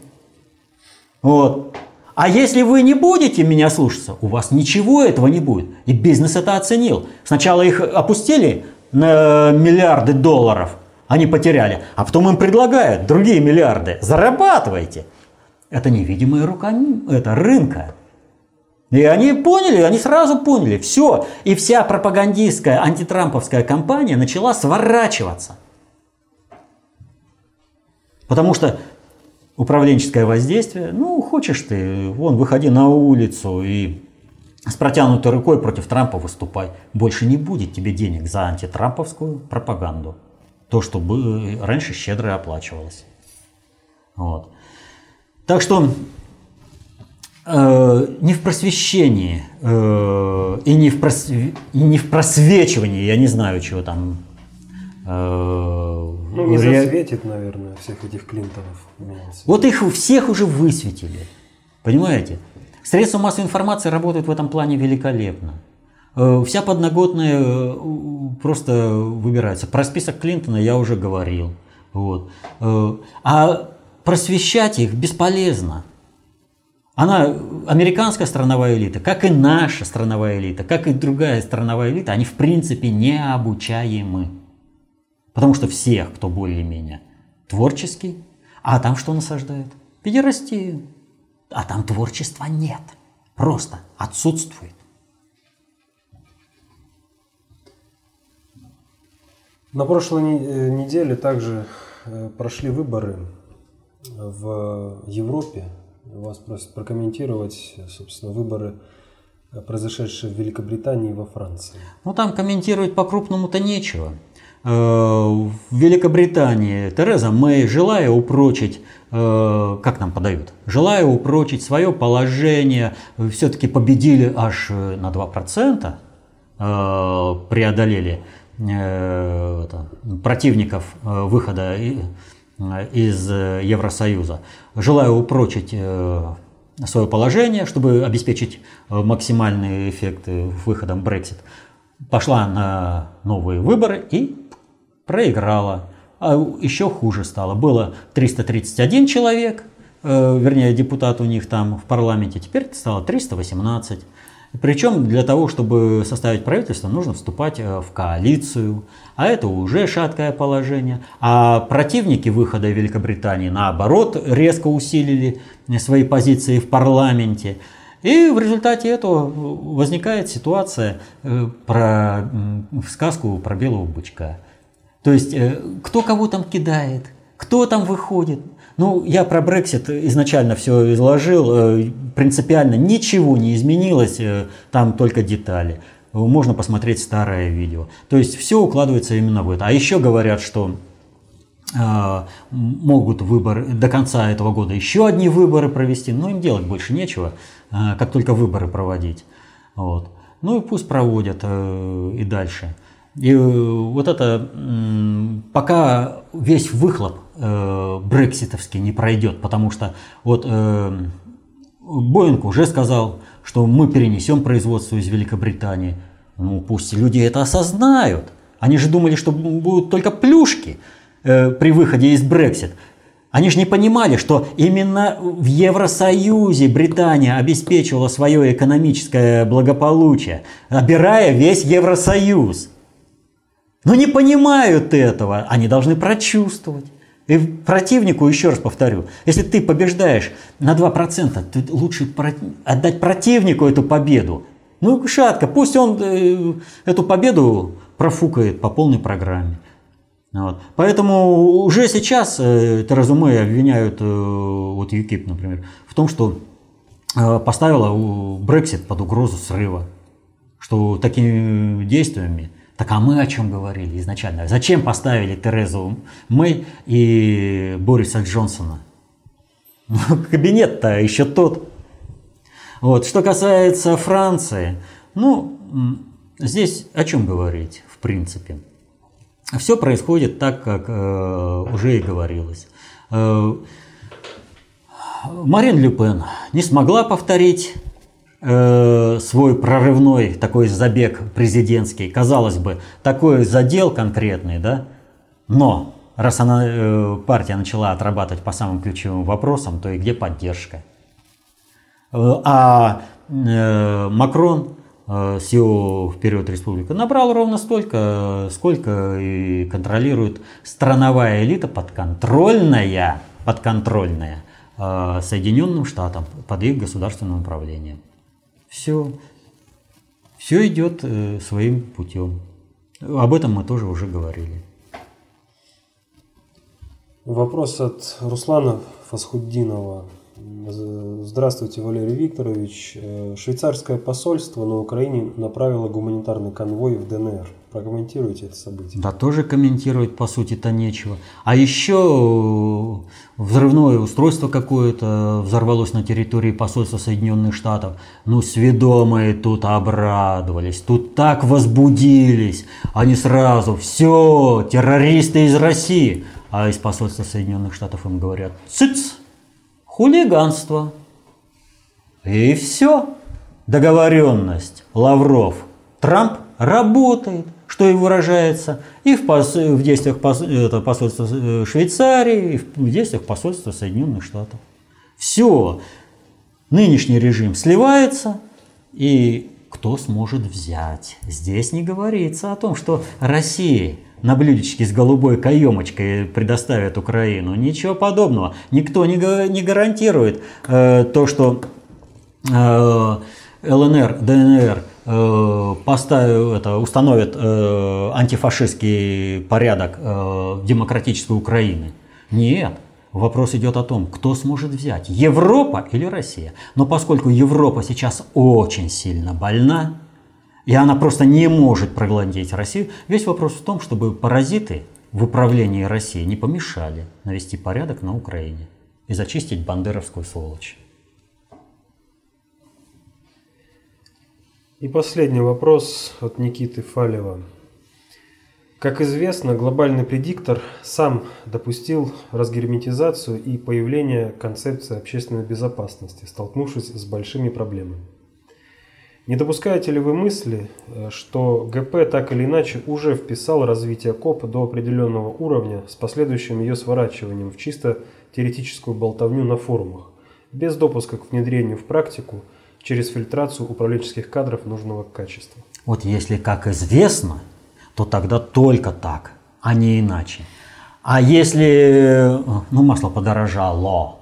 Вот. А если вы не будете меня слушаться, у вас ничего этого не будет. И бизнес это оценил. Сначала их опустили на миллиарды долларов, они потеряли, а потом им предлагают другие миллиарды. Зарабатывайте. Это невидимая рука это рынка. И они поняли, они сразу поняли, все. И вся пропагандистская антитрамповская кампания начала сворачиваться. Потому что управленческое воздействие, ну, хочешь ты, вон, выходи на улицу и с протянутой рукой против Трампа выступай. Больше не будет тебе денег за антитрамповскую пропаганду. То, что раньше щедро оплачивалось. Вот. Так что э, не в просвещении э, и, не в прос... и не в просвечивании, я не знаю, чего там. Э, ну, не ре... засветит, наверное, всех этих Клинтонов. Вот их всех уже высветили. Понимаете? Средства массовой информации работают в этом плане великолепно. Э, вся подноготная э, просто выбирается. Про список Клинтона я уже говорил. Вот. Э, а просвещать их бесполезно. Она, американская страновая элита, как и наша страновая элита, как и другая страновая элита, они в принципе не обучаемы. Потому что всех, кто более-менее творческий, а там что насаждают? Педерастию. А там творчества нет. Просто отсутствует. На прошлой неделе также прошли выборы в Европе. Вас просят прокомментировать, собственно, выборы, произошедшие в Великобритании и во Франции. Ну, там комментировать по-крупному-то нечего. Э, в Великобритании Тереза Мэй, желая упрочить, э, как нам подают, желая упрочить свое положение, все-таки победили аж на 2%, э, преодолели противников выхода из э, Евросоюза. Желаю упрочить э, свое положение, чтобы обеспечить э, максимальные эффекты выходом Brexit. Пошла на новые выборы и проиграла. А еще хуже стало. Было 331 человек, вернее депутат у них там в парламенте, теперь стало 318. Причем для того, чтобы составить правительство, нужно вступать э, в коалицию, а это уже шаткое положение. А противники выхода Великобритании, наоборот, резко усилили свои позиции в парламенте. И в результате этого возникает ситуация э, про сказку про белого бычка. То есть, э, кто кого там кидает, кто там выходит. Ну, я про Brexit изначально все изложил. Э, принципиально ничего не изменилось, э, там только детали. Можно посмотреть старое видео. То есть все укладывается именно в это. А еще говорят, что могут выборы до конца этого года еще одни выборы провести, но им делать больше нечего, как только выборы проводить. Вот. Ну и пусть проводят и дальше. И вот это, пока весь выхлоп э, брекситовский не пройдет, потому что вот э, Боинг уже сказал, что мы перенесем производство из Великобритании. Ну пусть люди это осознают. Они же думали, что будут только плюшки э, при выходе из Брексит. Они же не понимали, что именно в Евросоюзе Британия обеспечивала свое экономическое благополучие, обирая весь Евросоюз. Но не понимают этого, они должны прочувствовать. И противнику, еще раз повторю, если ты побеждаешь на 2%, то лучше отдать противнику эту победу. Ну, шатко, пусть он э, эту победу профукает по полной программе. Вот. Поэтому уже сейчас э, Терезу Мэй обвиняют, э, вот ЮКИП, например, в том, что поставила Брексит под угрозу срыва. Что такими действиями так а мы о чем говорили изначально? Зачем поставили Терезу Мэй и Бориса Джонсона? Ну, кабинет-то еще тот. Вот. Что касается Франции, ну, здесь о чем говорить, в принципе. Все происходит так, как э, уже и говорилось. Э, Марин Люпен не смогла повторить Э, свой прорывной такой забег президентский, казалось бы, такой задел конкретный, да, но раз она, э, партия начала отрабатывать по самым ключевым вопросам, то и где поддержка? Э, а э, Макрон с его вперед республика набрал ровно столько, сколько и контролирует страновая элита подконтрольная, подконтрольная Соединенным Штатам под их государственным управлением. Все, все идет своим путем. Об этом мы тоже уже говорили. Вопрос от Руслана Фасхуддинова. Здравствуйте, Валерий Викторович. Э, швейцарское посольство на Украине направило гуманитарный конвой в ДНР. Прокомментируйте это событие. Да, тоже комментировать по сути-то нечего. А еще э, взрывное устройство какое-то взорвалось на территории посольства Соединенных Штатов. Ну, сведомые тут обрадовались, тут так возбудились. Они сразу, все, террористы из России. А из посольства Соединенных Штатов им говорят, цыц, хулиганство. И все. Договоренность Лавров, Трамп работает, что и выражается и в, пос, в действиях пос, это, посольства э, Швейцарии, и в действиях посольства Соединенных Штатов. Все. Нынешний режим сливается, и кто сможет взять? Здесь не говорится о том, что Россия на блюдечке с голубой каемочкой предоставят Украину. Ничего подобного. Никто не, не гарантирует э, то, что э, ЛНР, ДНР поставят, это, установят э, антифашистский порядок э, демократической Украины. Нет. Вопрос идет о том, кто сможет взять, Европа или Россия. Но поскольку Европа сейчас очень сильно больна, и она просто не может проглотить Россию. Весь вопрос в том, чтобы паразиты в управлении Россией не помешали навести порядок на Украине и зачистить бандеровскую сволочь. И последний вопрос от Никиты Фалева. Как известно, глобальный предиктор сам допустил разгерметизацию и появление концепции общественной безопасности, столкнувшись с большими проблемами. Не допускаете ли вы мысли, что ГП так или иначе уже вписал развитие КОП до определенного уровня с последующим ее сворачиванием в чисто теоретическую болтовню на форумах, без допуска к внедрению в практику через фильтрацию управленческих кадров нужного качества? Вот если как известно, то тогда только так, а не иначе. А если э, ну, масло подорожало,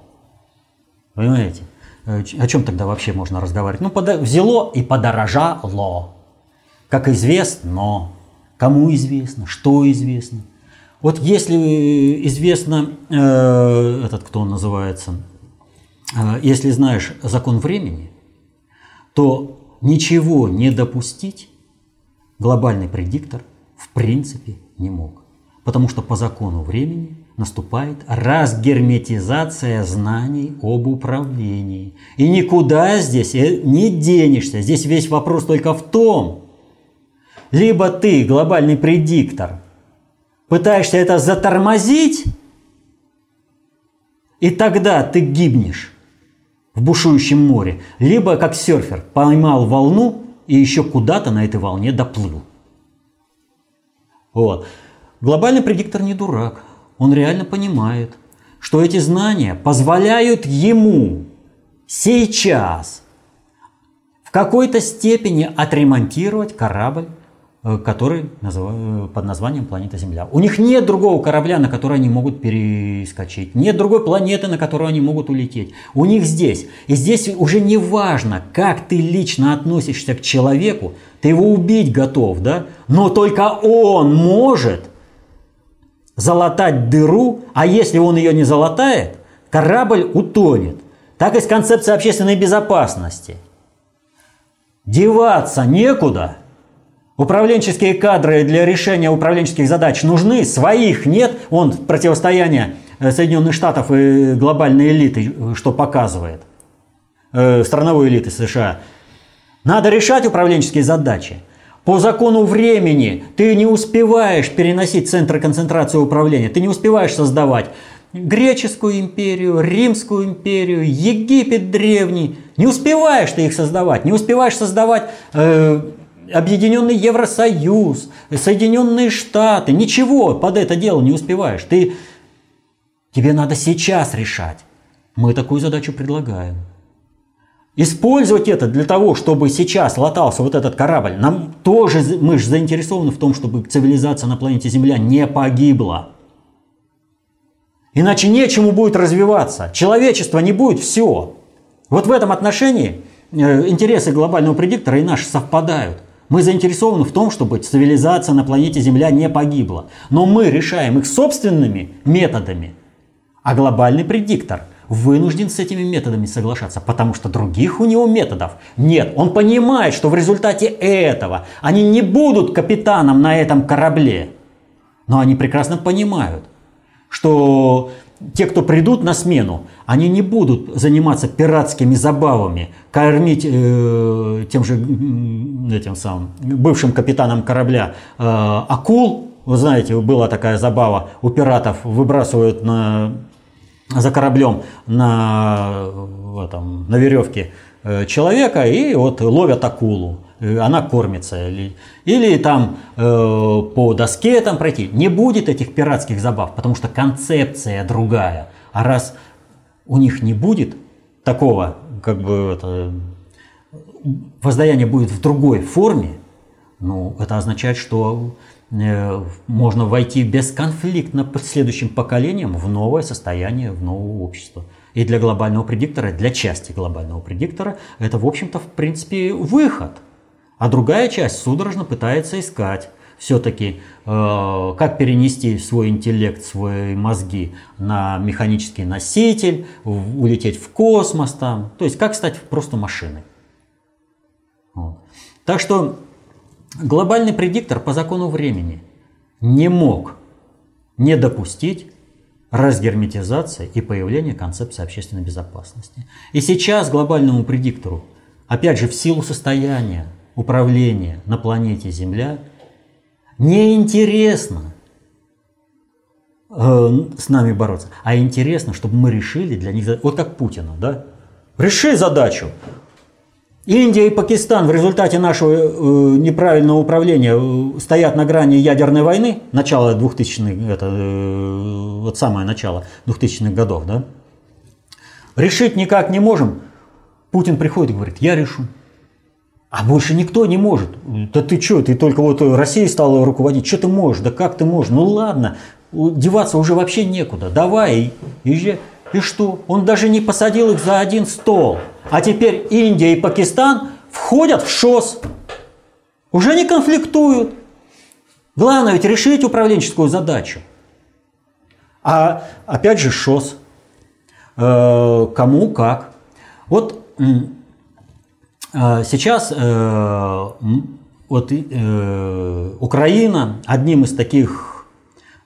понимаете, Э, о чем тогда вообще можно разговаривать? Ну, подо... взяло и подорожало. Как известно, кому известно, что известно. Вот если известно, э, этот кто он называется, э, если знаешь закон времени, то ничего не допустить глобальный предиктор в принципе не мог. Потому что по закону времени наступает разгерметизация знаний об управлении. И никуда здесь э, не денешься. Здесь весь вопрос только в том, либо ты, глобальный предиктор, пытаешься это затормозить, и тогда ты гибнешь в бушующем море, либо как серфер поймал волну и еще куда-то на этой волне доплыл. Вот. Глобальный предиктор не дурак он реально понимает, что эти знания позволяют ему сейчас в какой-то степени отремонтировать корабль, который э, под названием планета Земля. У них нет другого корабля, на который они могут перескочить. Нет другой планеты, на которую они могут улететь. У них здесь. И здесь уже не важно, как ты лично относишься к человеку. Ты его убить готов, да? Но только он может залатать дыру, а если он ее не залатает, корабль утонет. Так и с концепцией общественной безопасности. Деваться некуда. Управленческие кадры для решения управленческих задач нужны, своих нет. Он противостояние э, Соединенных Штатов и глобальной элиты, э, что показывает, э, страновой элиты США. Надо решать управленческие задачи. По закону времени ты не успеваешь переносить центры концентрации управления, ты не успеваешь создавать греческую империю, римскую империю, Египет древний. Не успеваешь ты их создавать, не успеваешь создавать э, Объединенный Евросоюз, Соединенные Штаты, ничего под это дело не успеваешь. Ты, тебе надо сейчас решать. Мы такую задачу предлагаем. Использовать это для того, чтобы сейчас латался вот этот корабль. Нам тоже, мы же заинтересованы в том, чтобы цивилизация на планете Земля не погибла. Иначе нечему будет развиваться. Человечество не будет все. Вот в этом отношении э, интересы глобального предиктора и наши совпадают. Мы заинтересованы в том, чтобы цивилизация на планете Земля не погибла. Но мы решаем их собственными методами. А глобальный предиктор вынужден с этими методами соглашаться, потому что других у него методов нет. Он понимает, что в результате этого они не будут капитаном на этом корабле. Но они прекрасно понимают, что те, кто придут на смену, они не будут заниматься пиратскими забавами, кормить э, тем же этим самым бывшим капитаном корабля э, акул. Вы знаете, была такая забава, у пиратов выбрасывают на, за кораблем на, этом, на веревке э, человека и вот ловят акулу. Э, она кормится. Или, или там э, по доске там пройти. Не будет этих пиратских забав, потому что концепция другая. А раз у них не будет такого, как бы это, воздаяние будет в другой форме, ну, это означает, что э, можно войти бесконфликтно следующим поколениям в новое состояние, в новое общество. И для глобального предиктора, для части глобального предиктора, это, в общем-то, в принципе, выход – а другая часть судорожно пытается искать все-таки, э, как перенести свой интеллект, свои мозги на механический носитель, в, улететь в космос там. То есть, как стать просто машиной. Вот. Так что глобальный предиктор по закону времени не мог не допустить разгерметизации и появления концепции общественной безопасности. И сейчас глобальному предиктору, опять же, в силу состояния, управления на планете Земля, неинтересно э, с нами бороться, а интересно, чтобы мы решили для них, вот как Путину, да? Реши задачу. Индия и Пакистан в результате нашего э, неправильного управления э, стоят на грани ядерной войны, начало 2000-х, это вот самое начало 2000-х годов, да? Решить никак не можем. Путин приходит и говорит, я решу. А больше никто не может. Да ты что, ты только вот Россия стала руководить, что ты можешь, да как ты можешь? Ну ладно, деваться уже вообще некуда, давай, езжай. И что? Он даже не посадил их за один стол. А теперь Индия и Пакистан входят в ШОС. Уже не конфликтуют. Главное ведь решить управленческую задачу. А опять же ШОС. Э, кому как. Вот сейчас э, вот э, Украина одним из таких,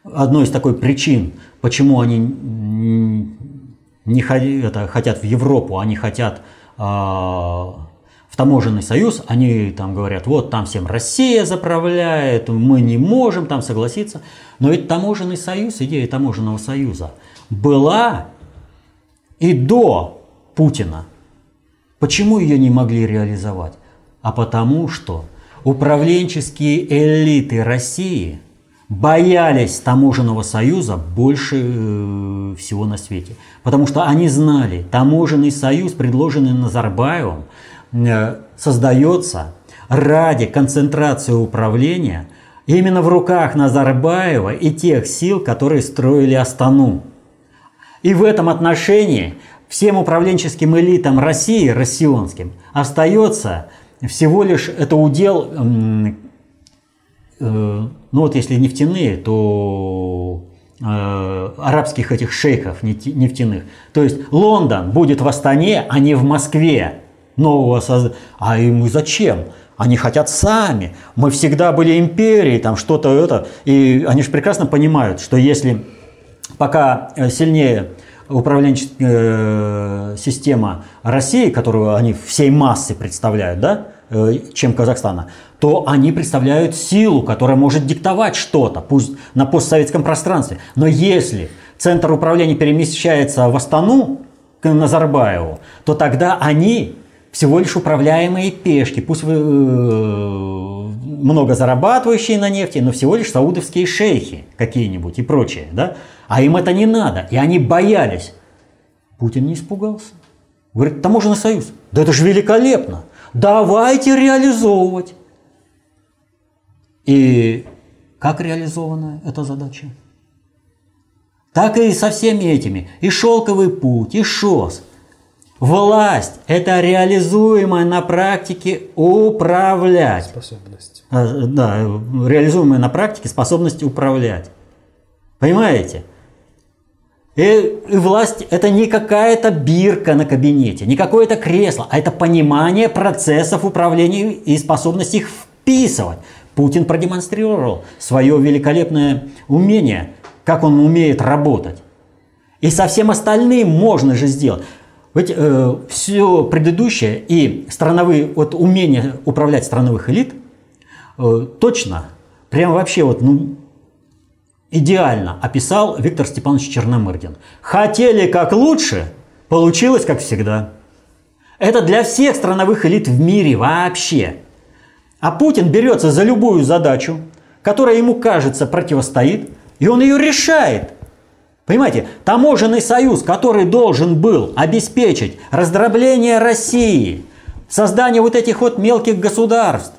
одной из такой причин, почему они не это, хотят в Европу, они хотят а, в таможенный союз, они там говорят, вот там всем Россия заправляет, мы не можем там согласиться. Но ведь таможенный союз, идея таможенного союза была и до Путина. Почему ее не могли реализовать? А потому что управленческие элиты России боялись таможенного союза больше э, всего на свете. Потому что они знали, таможенный союз, предложенный Назарбаевым, э, создается ради концентрации управления именно в руках Назарбаева и тех сил, которые строили Астану. И в этом отношении всем управленческим элитам России, россионским, остается всего лишь это удел, э, ну вот если нефтяные, то э, арабских этих шейхов нефтяных. То есть Лондон будет в Астане, а не в Москве нового. А им зачем? Они хотят сами. Мы всегда были империей, там что-то это. И они же прекрасно понимают, что если пока э, сильнее управленческая э, система России, которую они всей массы представляют, да, э, чем Казахстана, то они представляют силу, которая может диктовать что-то, пусть на постсоветском пространстве. Но если центр управления перемещается в Астану, к Назарбаеву, то тогда они всего лишь управляемые пешки, пусть вы, э, много зарабатывающие на нефти, но всего лишь саудовские шейхи какие-нибудь и прочее, да? А им это не надо, и они боялись. Путин не испугался. Говорит, таможенный союз, да это же великолепно, давайте реализовывать. И как реализована эта задача? Так и со всеми этими. И шелковый путь, и ШОС. Власть – это реализуемая на практике управлять. Способность. А, да, реализуемая на практике способность управлять. Понимаете? И, и власть – это не какая-то бирка на кабинете, не какое-то кресло, а это понимание процессов управления и способность их вписывать. Путин продемонстрировал свое великолепное умение, как он умеет работать. И со всем остальным можно же сделать. Ведь э, все предыдущее и страновые, вот умение управлять страновых элит э, точно, прям вообще вот, ну, идеально описал Виктор Степанович Черномырдин. Хотели как лучше, получилось как всегда. Это для всех страновых элит в мире вообще. А Путин берется за любую задачу, которая ему кажется противостоит, и он ее решает. Понимаете, таможенный союз, который должен был обеспечить раздробление России, создание вот этих вот мелких государств,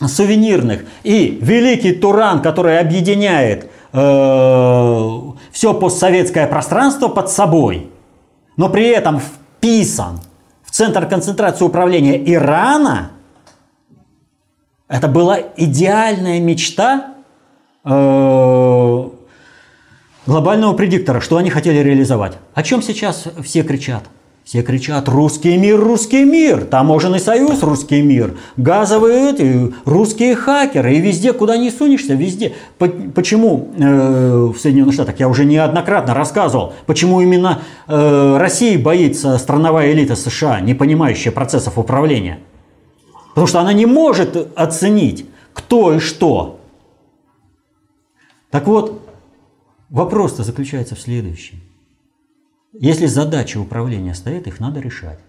сувенирных, и великий Туран, который объединяет э, все постсоветское пространство под собой, но при этом вписан в центр концентрации управления Ирана – это была идеальная мечта э, глобального предиктора, что они хотели реализовать. О чем сейчас все кричат? Все кричат «Русский мир, русский мир!» Таможенный союз «Русский мир!» Газовые эти, русские хакеры. И везде, куда не сунешься, везде. Почему э, в Соединенных Штатах, я уже неоднократно рассказывал, почему именно э, России боится страновая элита США, не понимающая процессов управления – Потому что она не может оценить, кто и что. Так вот, вопрос-то заключается в следующем. Если задачи управления стоят, их надо решать.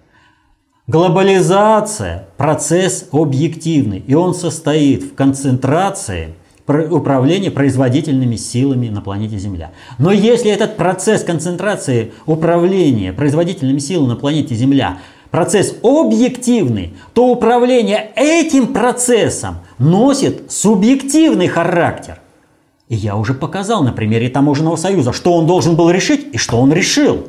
Глобализация – процесс объективный, и он состоит в концентрации управления производительными силами на планете Земля. Но если этот процесс концентрации управления производительными силами на планете Земля – процесс объективный, то управление этим процессом носит субъективный характер. И я уже показал на примере таможенного союза, что он должен был решить и что он решил.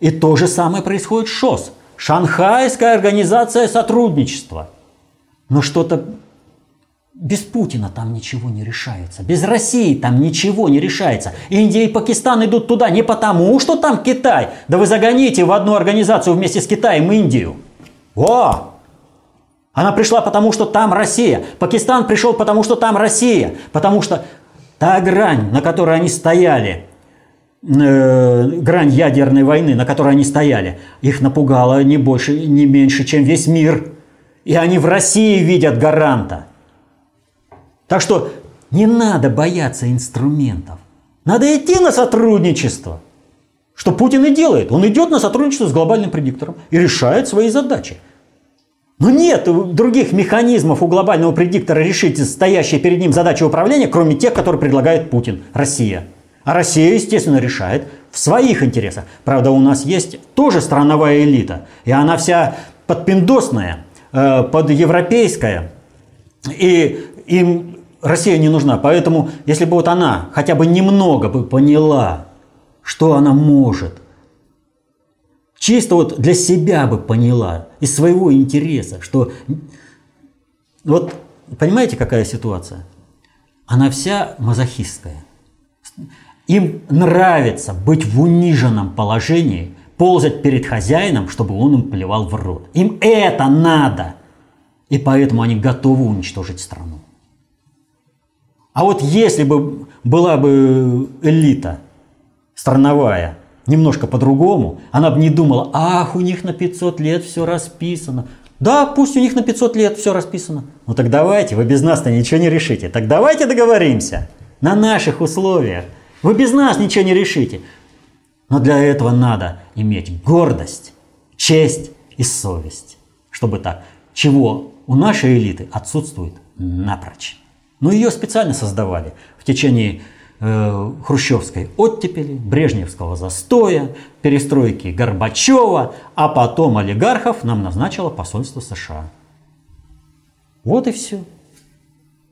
И то же самое происходит с ШОС. Шанхайская организация сотрудничества. Но что-то без Путина там ничего не решается. Без России там ничего не решается. Индия и Пакистан идут туда не потому, что там Китай. Да вы загоните в одну организацию вместе с Китаем Индию. О! Она пришла потому, что там Россия. Пакистан пришел потому, что там Россия. Потому что та грань, на которой они стояли, э, грань ядерной войны, на которой они стояли, их напугала не больше, не меньше, чем весь мир. И они в России видят гаранта. Так что не надо бояться инструментов. Надо идти на сотрудничество. Что Путин и делает. Он идет на сотрудничество с глобальным предиктором и решает свои задачи. Но нет других механизмов у глобального предиктора решить стоящие перед ним задачи управления, кроме тех, которые предлагает Путин, Россия. А Россия, естественно, решает в своих интересах. Правда, у нас есть тоже страновая элита, и она вся подпиндосная, э, подевропейская. И им Россия не нужна. Поэтому, если бы вот она хотя бы немного бы поняла, что она может, чисто вот для себя бы поняла, из своего интереса, что вот понимаете, какая ситуация? Она вся мазохистская. Им нравится быть в униженном положении, ползать перед хозяином, чтобы он им плевал в рот. Им это надо. И поэтому они готовы уничтожить страну. А вот если бы была бы элита страновая, немножко по-другому, она бы не думала, ах, у них на 500 лет все расписано. Да, пусть у них на 500 лет все расписано. Ну так давайте, вы без нас-то ничего не решите. Так давайте договоримся на наших условиях. Вы без нас ничего не решите. Но для этого надо иметь гордость честь и совесть. Чтобы так, чего у нашей элиты отсутствует напрочь. Но ее специально создавали в течение хрущевской оттепели, брежневского застоя, перестройки Горбачева, а потом олигархов нам назначило посольство США. Вот и все.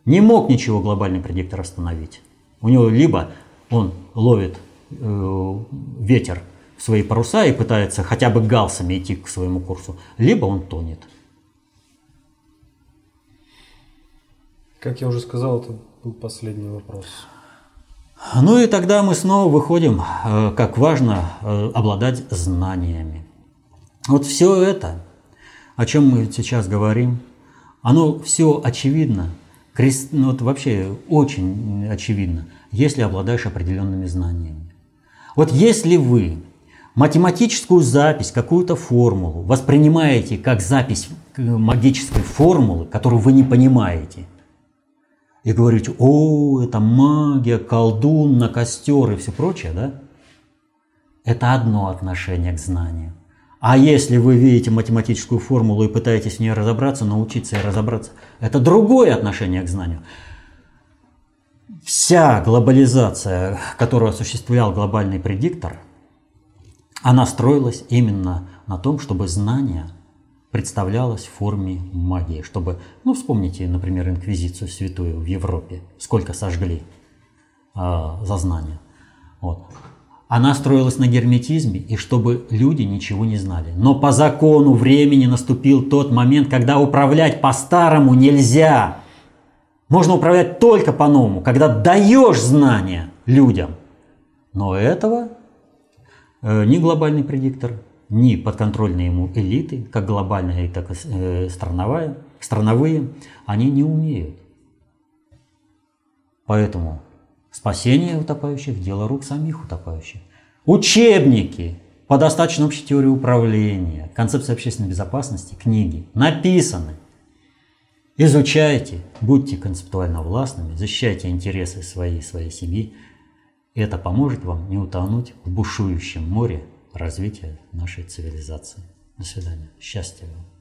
Не мог ничего глобальный предиктор остановить. У него либо он ловит э, ветер в свои паруса и пытается хотя бы галсами идти к своему курсу, либо он тонет. Как я уже сказал, это был последний вопрос. Ну и тогда мы снова выходим, э, как важно э, обладать знаниями. Вот все это, о чем мы сейчас говорим, оно все очевидно, ну, вот вообще очень очевидно, если обладаешь определенными знаниями. Вот если вы математическую запись, какую-то формулу воспринимаете как запись магической формулы, которую вы не понимаете, и говорите, о, это магия, колдун на костер и все прочее, да? Это одно отношение к знанию. А если вы видите математическую формулу и пытаетесь в ней разобраться, научиться и разобраться, это другое отношение к знанию. Вся глобализация, которую осуществлял глобальный предиктор, она строилась именно на том, чтобы знание представлялось в форме магии. Чтобы, ну, вспомните, например, инквизицию святую в Европе, сколько сожгли э, за знание. Вот. Она строилась на герметизме, и чтобы люди ничего не знали. Но по закону времени наступил тот момент, когда управлять по-старому нельзя. Можно управлять только по-новому, когда даешь знания людям. Но этого э, ни глобальный предиктор, ни подконтрольные ему элиты, как глобальные, так и э, страновая, страновые, они не умеют. Поэтому Спасение утопающих – дело рук самих утопающих. Учебники по достаточно общей теории управления, концепции общественной безопасности, книги написаны. Изучайте, будьте концептуально властными, защищайте интересы своей своей семьи. Это поможет вам не утонуть в бушующем море развития нашей цивилизации. До свидания. Счастья вам.